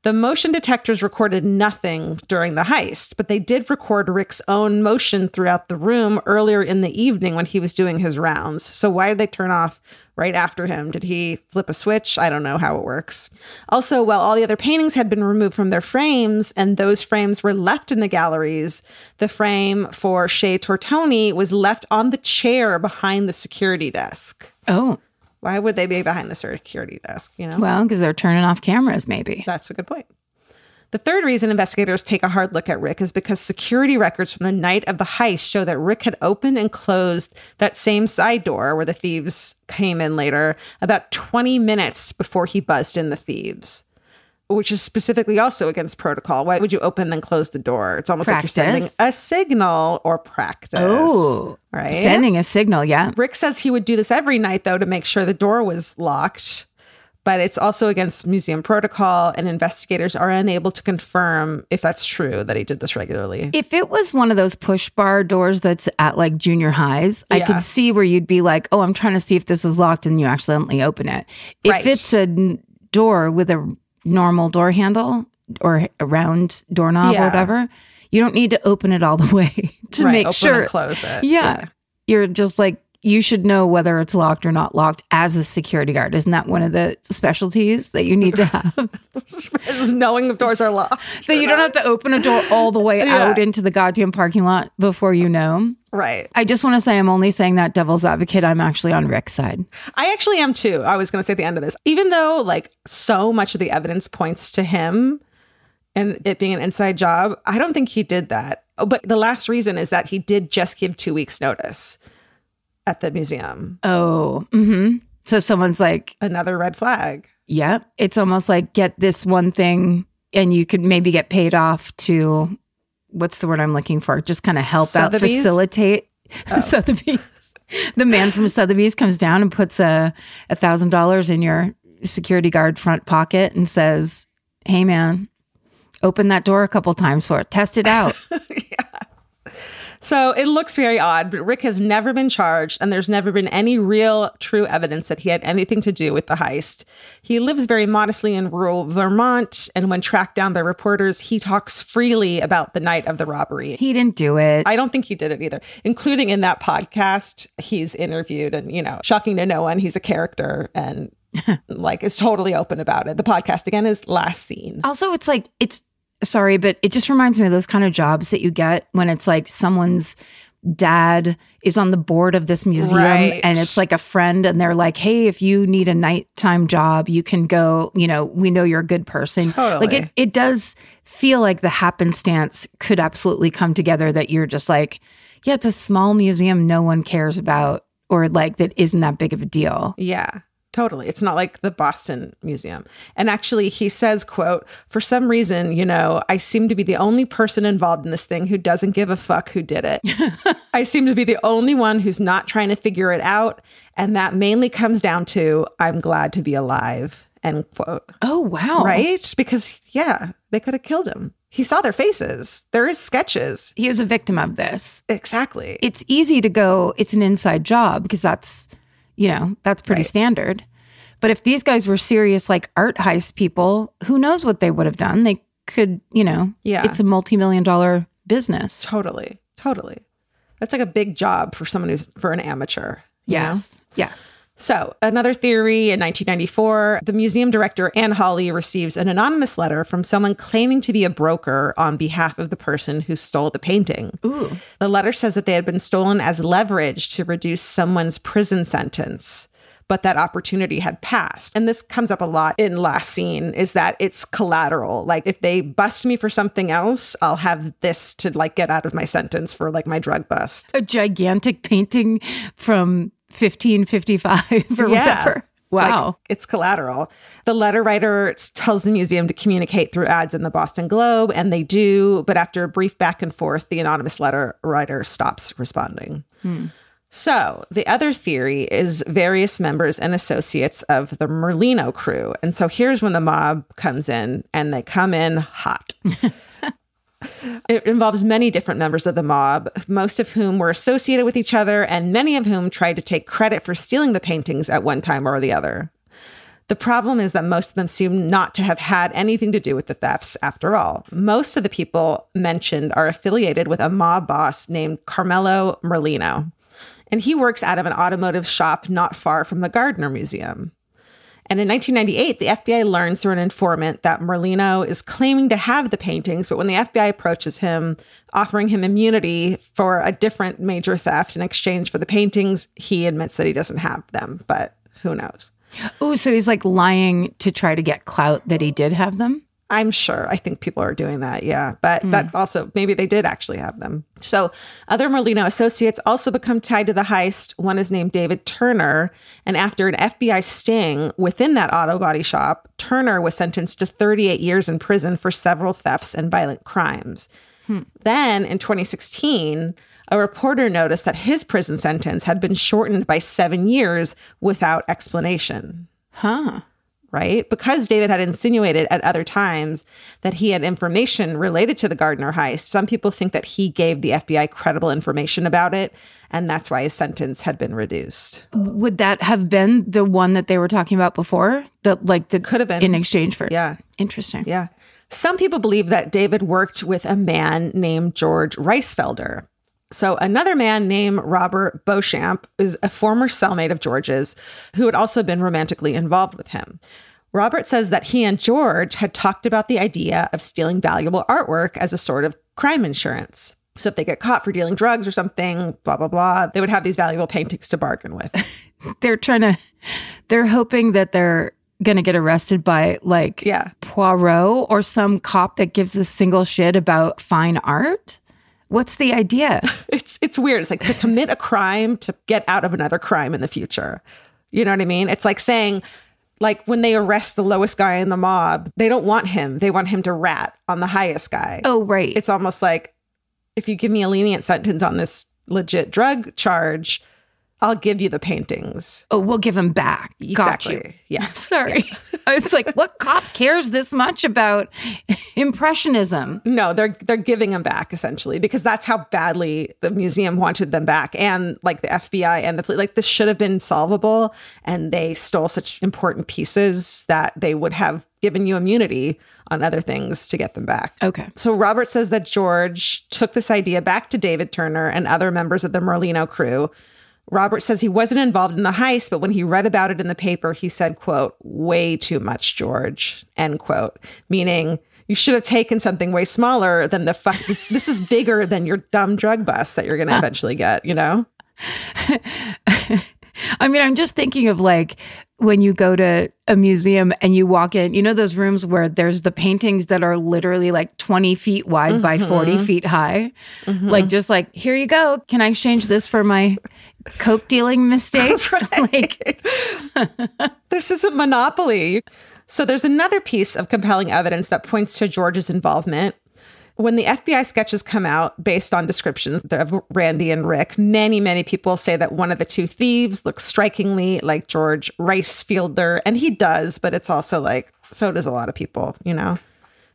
The motion detectors recorded nothing during the heist, but they did record Rick's own motion throughout the room earlier in the evening when he was doing his rounds. So, why did they turn off right after him? Did he flip a switch? I don't know how it works. Also, while all the other paintings had been removed from their frames and those frames were left in the galleries, the frame for Chez Tortoni was left on the chair behind the security desk. Oh, Why would they be behind the security desk? You know? well, because they're turning off cameras, maybe. That's a good point. The third reason investigators take a hard look at Rick is because security records from the night of the heist show that Rick had opened and closed that same side door where the thieves came in later about 20 minutes before he buzzed in the thieves, which is specifically also against protocol. Why would you open and close the door? It's almost like you're sending a signal or practice. Oh, right. Sending a signal, yeah. Rick says he would do this every night, though, to make sure the door was locked. But it's also against museum protocol, and investigators are unable to confirm if that's true that he did this regularly. If it was one of those push bar doors that's at like junior highs, I could see where you'd be like, oh, I'm trying to see if this is locked and you accidentally open it. If Right. it's a door with a normal door handle or a round doorknob Yeah. or whatever, you don't need to open it all the *laughs* way to Right, make open sure. close it. Yeah. You're just like, you should know whether it's locked or not locked as a security guard. Isn't that one of the specialties that you need to *laughs* have? Knowing the doors are locked. *laughs* so you don't have to open a door all the way *laughs* Yeah. out into the goddamn parking lot before you know. Right. I just want to say I'm only saying that devil's advocate. I'm actually on Rick's side. I actually am too. I was going to say at the end of this, even though like so much of the evidence points to him and it being an inside job, I don't think he did that. Oh, But the last reason is that he did just give two weeks' notice at the museum. Oh, mm-hmm. So someone's like, Another red flag. yeah, it's almost like get this one thing and you could maybe get paid off to, what's the word I'm looking for? Just kind of help out, Sotheby's? facilitate. *laughs* Sotheby's. the man from Sotheby's comes down and puts a a thousand dollars in your security guard front pocket and says, "Hey, man, open that door a couple times for it. Test it out." *laughs* So it looks very odd, but Rick has never been charged, and there's never been any real true evidence that he had anything to do with the heist. He lives very modestly in rural Vermont, and when tracked down by reporters, he talks freely about the night of the robbery. he didn't do it. I don't think he did it either, including in that podcast he's interviewed, and you know, shocking to no one, he's a character and *laughs* like is totally open about it. The podcast again is last seen. Also, it's like it's sorry, but it just reminds me of those kind of jobs that you get when it's like someone's dad is on the board of this museum Right. and it's like a friend and they're like, "Hey, if you need a nighttime job, you can go, you know, we know you're a good person." Totally. Like it it does feel like the happenstance could absolutely come together that you're just like, yeah, it's a small museum no one cares about or like that isn't that big of a deal. Yeah, totally. It's not like the Boston Museum. And actually, he says, "quote For some reason, you know, I seem to be the only person involved in this thing who doesn't give a fuck who did it. *laughs* I seem to be the only one who's not trying to figure it out, and that mainly comes down to I'm glad to be alive." End quote. Oh, wow. Right? Because yeah, they could have killed him. He saw their faces. There is sketches. He was a victim of this. Exactly. it's easy to go it's an inside job because that's you know that's pretty Right. standard but if these guys were serious like art heist people who knows what they would have done they could you know Yeah. it's a multi-million dollar business Totally. Totally. That's like a big job for someone who's for an amateur. you know? yes yes So, another theory in 1994, the museum director, Anne Hawley, receives an anonymous letter from someone claiming to be a broker on behalf of the person who stole the painting. Ooh. The letter says that they had been stolen as leverage to reduce someone's prison sentence. But that opportunity had passed. And this comes up a lot in Last Seen is that it's collateral. Like if they bust me for something else, I'll have this to like get out of my sentence for like my drug bust. a gigantic painting from 1555 *laughs* or Yeah. whatever wow Like, it's collateral. The letter writer tells the museum to communicate through ads in the Boston Globe, and they do. But after a brief back and forth, the anonymous letter writer stops responding. Hmm. So, the other theory is various members and associates of the Merlino crew. And so here's when the mob comes in, and they come in hot. *laughs* It involves many different members of the mob, most of whom were associated with each other, and many of whom tried to take credit for stealing the paintings at one time or the other. The problem is that most of them seem not to have had anything to do with the thefts after all. Most of the people mentioned are affiliated with a mob boss named Carmelo Merlino, and he works out of an automotive shop not far from the Gardner Museum. And in 1998, the FBI learns through an informant that Merlino is claiming to have the paintings, but when the FBI approaches him, offering him immunity for a different major theft in exchange for the paintings, he admits that he doesn't have them, but who knows? Oh, so he's like lying to try to get clout that he did have them? I'm sure. I think people are doing that. Yeah. But that mm. also, maybe they did actually have them. So other Merlino associates also become tied to the heist. One is named David Turner. And after an FBI sting within that auto body shop, Turner was sentenced to 38 years in prison for several thefts and violent crimes. Hmm. Then in 2016, a reporter noticed that his prison sentence had been shortened by seven years without explanation Huh. Right? Because David had insinuated at other times that he had information related to the Gardner heist, some people think that he gave the FBI credible information about it, and that's why his sentence had been reduced. Would that have been the one that they were talking about before? That like the Could have been. in exchange for Yeah. Interesting. Yeah. Some people believe that David worked with a man named George Reissfelder. So, another man named Robert Beauchamp is a former cellmate of George's who had also been romantically involved with him. Robert says that he and George had talked about the idea of stealing valuable artwork as a sort of crime insurance. So, if they get caught for dealing drugs or something, blah, blah, blah, they would have these valuable paintings to bargain with. *laughs* They're trying to they're hoping that they're gonna get arrested by like Yeah. Poirot or some cop that gives a single shit about fine art. What's the idea? *laughs* it's it's weird. It's like to commit a crime to get out of another crime in the future. You know what I mean? It's like saying like when they arrest the lowest guy in the mob, they don't want him. They want him to rat on the highest guy. Oh, right. It's almost like if you give me a lenient sentence on this legit drug charge, I'll give you the paintings. oh, we'll give them back. Got you. Exactly. Yeah. *laughs* Sorry. *laughs* I was like, what cop cares this much about *laughs* impressionism? No, they're they're giving them back essentially because that's how badly the museum wanted them back, and like the FBI and the police like this should have been solvable, and they stole such important pieces that they would have given you immunity on other things to get them back. Okay. So Robert says that George took this idea back to David Turner and other members of the Merlino crew. Robert says he wasn't involved in the heist, but when he read about it in the paper, he said, quote, way too much, George, end quote, meaning you should have taken something way smaller than the fuck. This, this is bigger than your dumb drug bust that you're going to eventually get, you know? *laughs* I mean, I'm just thinking of like when you go to a museum and you walk in, you know, those rooms where there's the paintings that are literally like 20 feet wide by 40 mm-hmm. feet high. Mm-hmm. Like, just like, here you go. Can I exchange this for my coke dealing mistake? *laughs* *laughs* like, *laughs* this is a monopoly. So there's another piece of compelling evidence that points to George's involvement. When the FBI sketches come out based on descriptions of Randy and Rick, many, many people say that one of the two thieves looks strikingly like George Reissfelder, and he does, but it's also like, so does a lot of people, you know?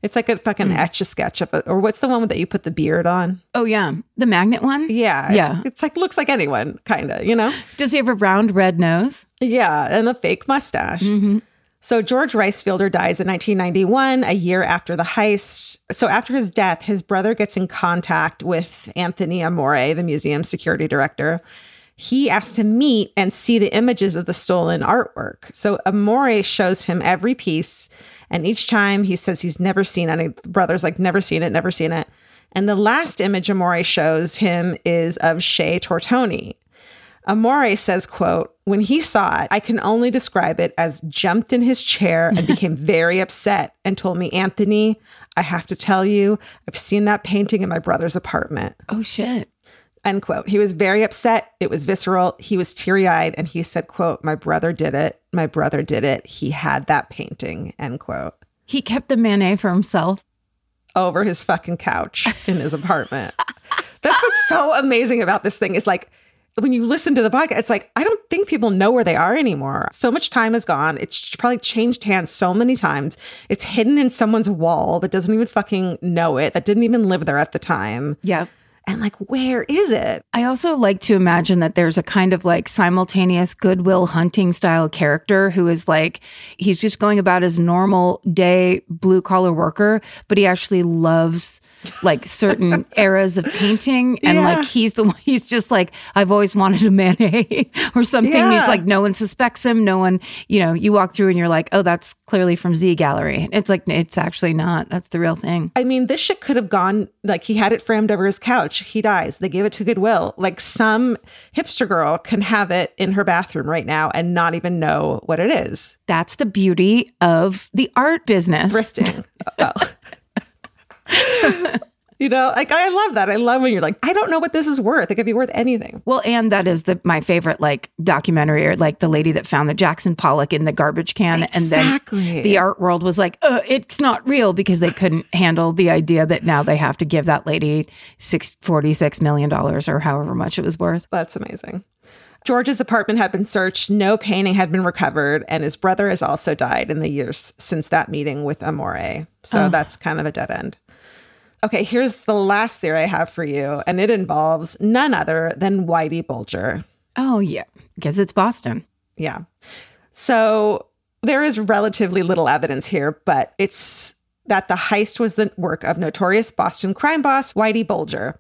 It's like a fucking hmm. etch a sketch of it. Or what's the one that you put the beard on? oh, yeah. The magnet one? Yeah. Yeah. It's like, looks like anyone, kind of, you know? Does he have a round red nose? Yeah, and a fake mustache. Mm-hmm. So George Reissfelder dies in 1991, a year after the heist. So after his death, his brother gets in contact with Anthony Amore, the museum security director. He asks to meet and see the images of the stolen artwork. So Amore shows him every piece, and each time he says he's never seen any. Brother's like, never seen it, never seen it. And the last image Amore shows him is of Chez Tortoni, Amore says, quote, when he saw it, I can only describe it as jumped in his chair and *laughs* became very upset and told me, Anthony, I have to tell you, I've seen that painting in my brother's apartment. Oh, shit. End quote. He was very upset. It was visceral. He was teary eyed and he said, quote, my brother did it. My brother did it. He had that painting, end quote, He kept the Manet for himself. over his fucking couch in his apartment. *laughs* That's what's so amazing about this thing is like, when you listen to the podcast, it's like, I don't think people know where they are anymore. So much time has gone. It's probably changed hands so many times. It's hidden in someone's wall that doesn't even fucking know it, that didn't even live there at the time. Yep. And like, where is it? I also like to imagine that there's a kind of like simultaneous goodwill hunting style character who is like, he's just going about his normal day blue collar worker, but he actually loves like certain *laughs* eras of painting. And Yeah. like, he's the one, *laughs* he's just like, I've always wanted a Manet *laughs* or something. He's like, no one suspects him. No one, you know, you walk through and you're like, oh, that's clearly from Z Gallery. It's like, it's actually not. That's the real thing. I mean, this shit could have gone like he had it framed over his couch. He dies. They gave it to Goodwill. Like some hipster girl can have it in her bathroom right now and not even know what it is. That's the beauty of the art business. Thrifting. Oh. *laughs* you know, like I love that. I love when you're like, I don't know what this is worth. It could be worth anything. Well, and that is the my favorite like documentary or like the lady that found the Jackson Pollock in the garbage can, and then the art world was like, uh, it's not real because they couldn't *laughs* handle the idea that now they have to give that lady six forty six million dollars or however much it was worth. That's amazing. George's apartment had been searched, no painting had been recovered, and his brother has also died in the years since that meeting with Amore. So that's kind of a dead end. Okay, here's the last theory I have for you, and it involves none other than Whitey Bulger. Oh yeah, because it's Boston. Yeah. So there is relatively little evidence here, but it's that the heist was the work of notorious Boston crime boss Whitey Bulger.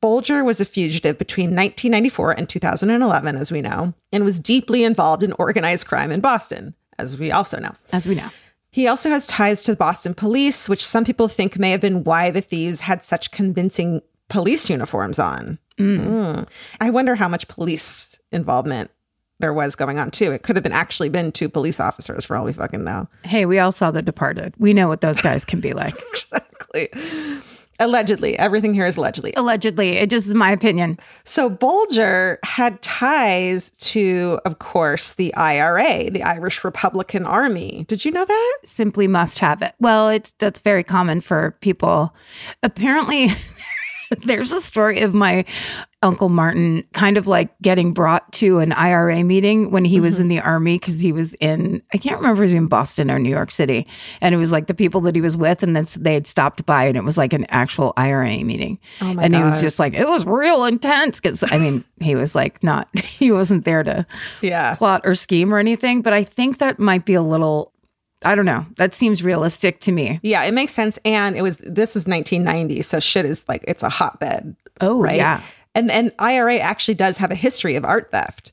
Bulger was a fugitive between 1994 and 2011, as we know, and was deeply involved in organized crime in Boston, as we also know. As we know, He also has ties to the Boston police, which some people think may have been why the thieves had such convincing police uniforms on. Mm. I wonder how much police involvement there was going on too. It could have been actually been two police officers for all we fucking know. hey, we all saw The Departed. We know what those guys can be like. *laughs* exactly. Allegedly, everything here is allegedly. Allegedly, it just is my opinion. So Bulger had ties to, of course, the IRA, the Irish Republican Army. Did you know that? simply must have it. Well, it's that's very common for people. Apparently, *laughs* *laughs* there's a story of my uncle Martin kind of like getting brought to an IRA meeting when he was mm-hmm. in the army because he was in I can't remember if he was in Boston or New York City, and it was like the people that he was with, and then they had stopped by, and it was like an actual IRA meeting, Oh my and he was just like it was real intense because I mean he was like not *laughs* he wasn't there to Yeah. plot or scheme or anything, but I think that might be a little I don't know. That seems realistic to me. Yeah, it makes sense. And it was this is 1990, so shit is like it's a hotbed, Oh, right? yeah. And and IRA actually does have a history of art theft.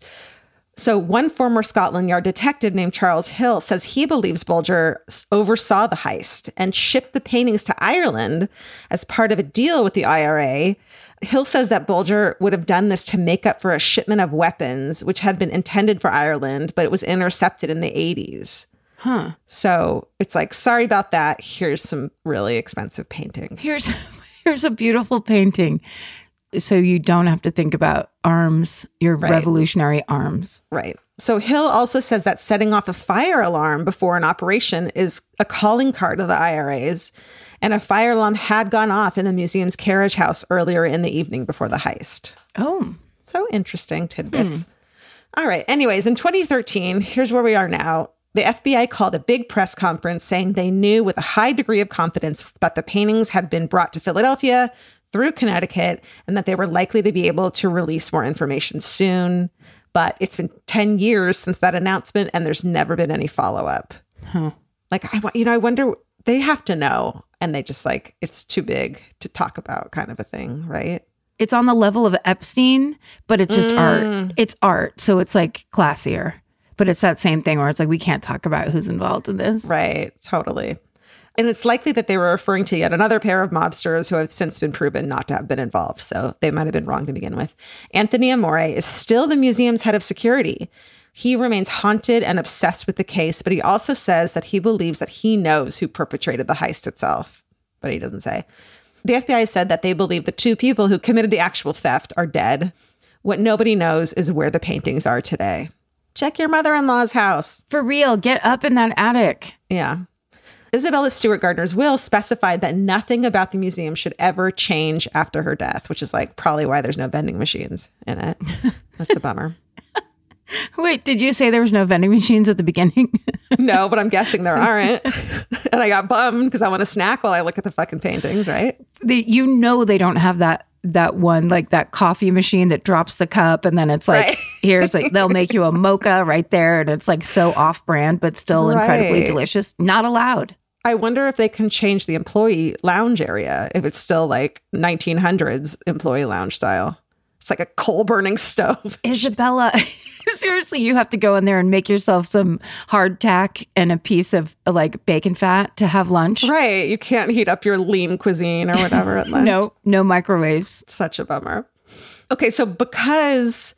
So one former Scotland Yard detective named Charles Hill says he believes Bulger oversaw the heist and shipped the paintings to Ireland as part of a deal with the IRA. Hill says that Bulger would have done this to make up for a shipment of weapons which had been intended for Ireland, but it was intercepted in the 80s. Huh. So it's like, sorry about that. Here's some really expensive paintings. Here's *laughs* here's a beautiful painting. So you don't have to think about arms, your Right. revolutionary arms. right. So Hill also says that setting off a fire alarm before an operation is a calling card of the IRAs. And a fire alarm had gone off in the museum's carriage house earlier in the evening before the heist. Oh. So interesting tidbits. Hmm. All right. Anyways, in 2013, here's where we are now. The FBI called a big press conference saying they knew with a high degree of confidence that the paintings had been brought to Philadelphia through Connecticut and that they were likely to be able to release more information soon. But it's been 10 years since that announcement and there's never been any follow up. Huh. Like, I, you know, I wonder, they have to know. And they just like, it's too big to talk about kind of a thing, right? It's on the level of Epstein, but it's just Mm. art. It's art. So it's like classier. But it's that same thing where it's like we can't talk about who's involved in this. Right, totally. And it's likely that they were referring to yet another pair of mobsters who have since been proven not to have been involved. So they might have been wrong to begin with. Anthony Amore is still the museum's head of security. He remains haunted and obsessed with the case, but he also says that he believes that he knows who perpetrated the heist itself, but he doesn't say. The FBI said that they believe the two people who committed the actual theft are dead. What nobody knows is where the paintings are today. Check your mother in law's house. For real, get up in that attic. Yeah. Isabella Stewart Gardner's will specified that nothing about the museum should ever change after her death, which is like probably why there's no vending machines in it. *laughs* That's a bummer. Wait, did you say there was no vending machines at the beginning? *laughs* No, but I'm guessing there aren't. *laughs* and I got bummed because I want to snack while I look at the fucking paintings, right? the, you know they don't have that that one, like that coffee machine that drops the cup, and then it's like, Right. here's like they'll make you a mocha right there, and it's like so off brand, but still incredibly delicious. Not allowed. I wonder if they can change the employee lounge area if it's still like 1900s employee lounge style. It's like a coal burning stove. *laughs* Isabella, *laughs* seriously, you have to go in there and make yourself some hardtack and a piece of like bacon fat to have lunch. Right. You can't heat up your lean cuisine or whatever at *laughs* lunch. No, no microwaves. Such a bummer. Okay, so because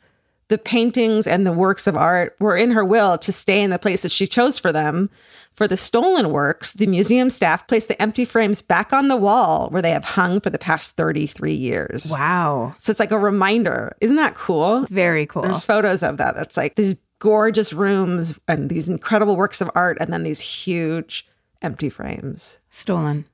the paintings and the works of art were in her will to stay in the place that she chose for them, for the stolen works, the museum staff placed the empty frames back on the wall where they have hung for the past 33 years. Wow. So it's like a reminder. Isn't that cool? It's very cool. There's photos of that. That's like these gorgeous rooms and these incredible works of art and then these huge empty frames. Stolen.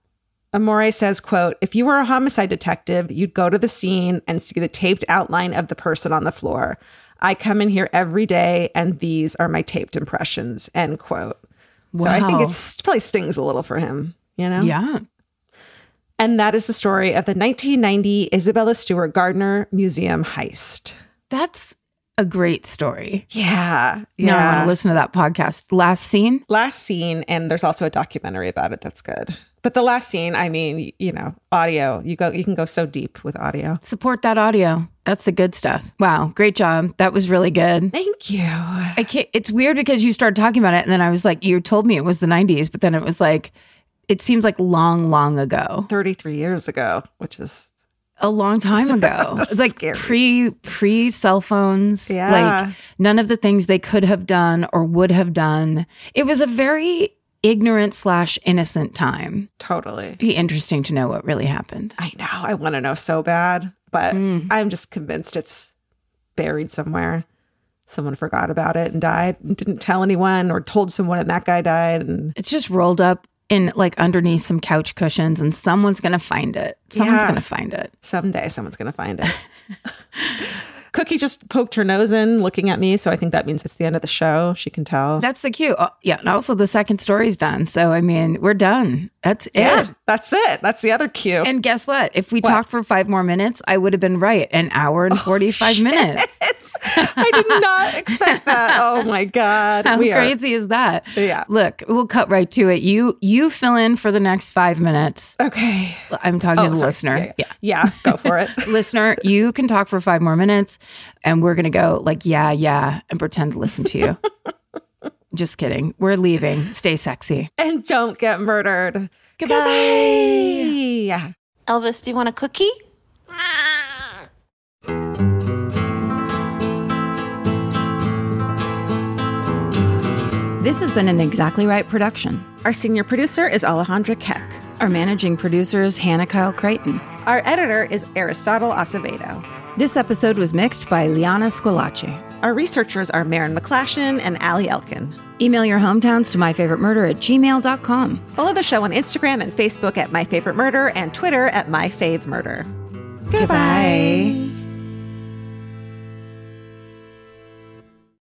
Amore says, quote, if you were a homicide detective, you'd go to the scene and see the taped outline of the person on the floor. I come in here every day and these are my taped impressions, end quote. So I think Wow. it's probably stings a little for him, you know? Yeah. And that is the story of the 1990 Isabella Stewart Gardner Museum heist. That's a great story. Yeah. Now I want Yeah. to listen to that podcast. Last Seen. last seen, and there's also a documentary about it that's good. But the last seen, I mean, you know, audio, you go you can go so deep with audio. Support that audio. That's the good stuff. Wow. Great job. That was really good. Thank you. I can't, it's weird because you started talking about it and then I was like, you told me it was the 90s, but then it was like, it seems like long, long ago. 33 years ago, which is A long time ago. *laughs* it's like Scary. pre pre cell phones. Yeah. Like none of the things they could have done or would have done. It was a very ignorant slash innocent time. totally. Be interesting to know what really happened. I know. I want to know so bad, but Mm. I'm just convinced it's buried somewhere. Someone forgot about it and died and didn't tell anyone or told someone and that guy died and It's just rolled up in like underneath some couch cushions and someone's going to find it. Someone's Yeah. going to find it. someday someone's going to find it. *laughs* Cookie just poked her nose in looking at me, so I think that means it's the end of the show. She can tell. That's the cue. Oh, yeah. And also the second story's done. So, I mean, we're done. That's yeah, it. that's it. That's the other cue. And guess what? If we talked for five more minutes, I would have been right. An hour and 45 *laughs* minutes. It's- *laughs* I did not expect that. Oh my god, How we are- crazy is that? Yeah. Look, we'll cut right to it. You you fill in for the next five minutes. Okay. I'm talking to Oh, the sorry. listener. Yeah, Yeah. yeah. Yeah, go for it. *laughs* listener, you can talk for five more minutes and we're going to go like, yeah, yeah, and pretend to listen to you. *laughs* Just kidding. We're leaving. Stay sexy. and don't get murdered. Goodbye. Yeah. Elvis, do you want a cookie? This has been an Exactly Right production. Our senior producer is Alejandra Keck. Our managing producer is Hannah Kyle Crichton. Our editor is Aristotle Acevedo. This episode was mixed by Liana Squillace. Our researchers are Marin McClashin and Ali Elkin. Email your hometowns to myfavoritemurder at gmail.com. Follow the show on Instagram and Facebook at My Favorite Murder and Twitter at My Fave Murder. Goodbye.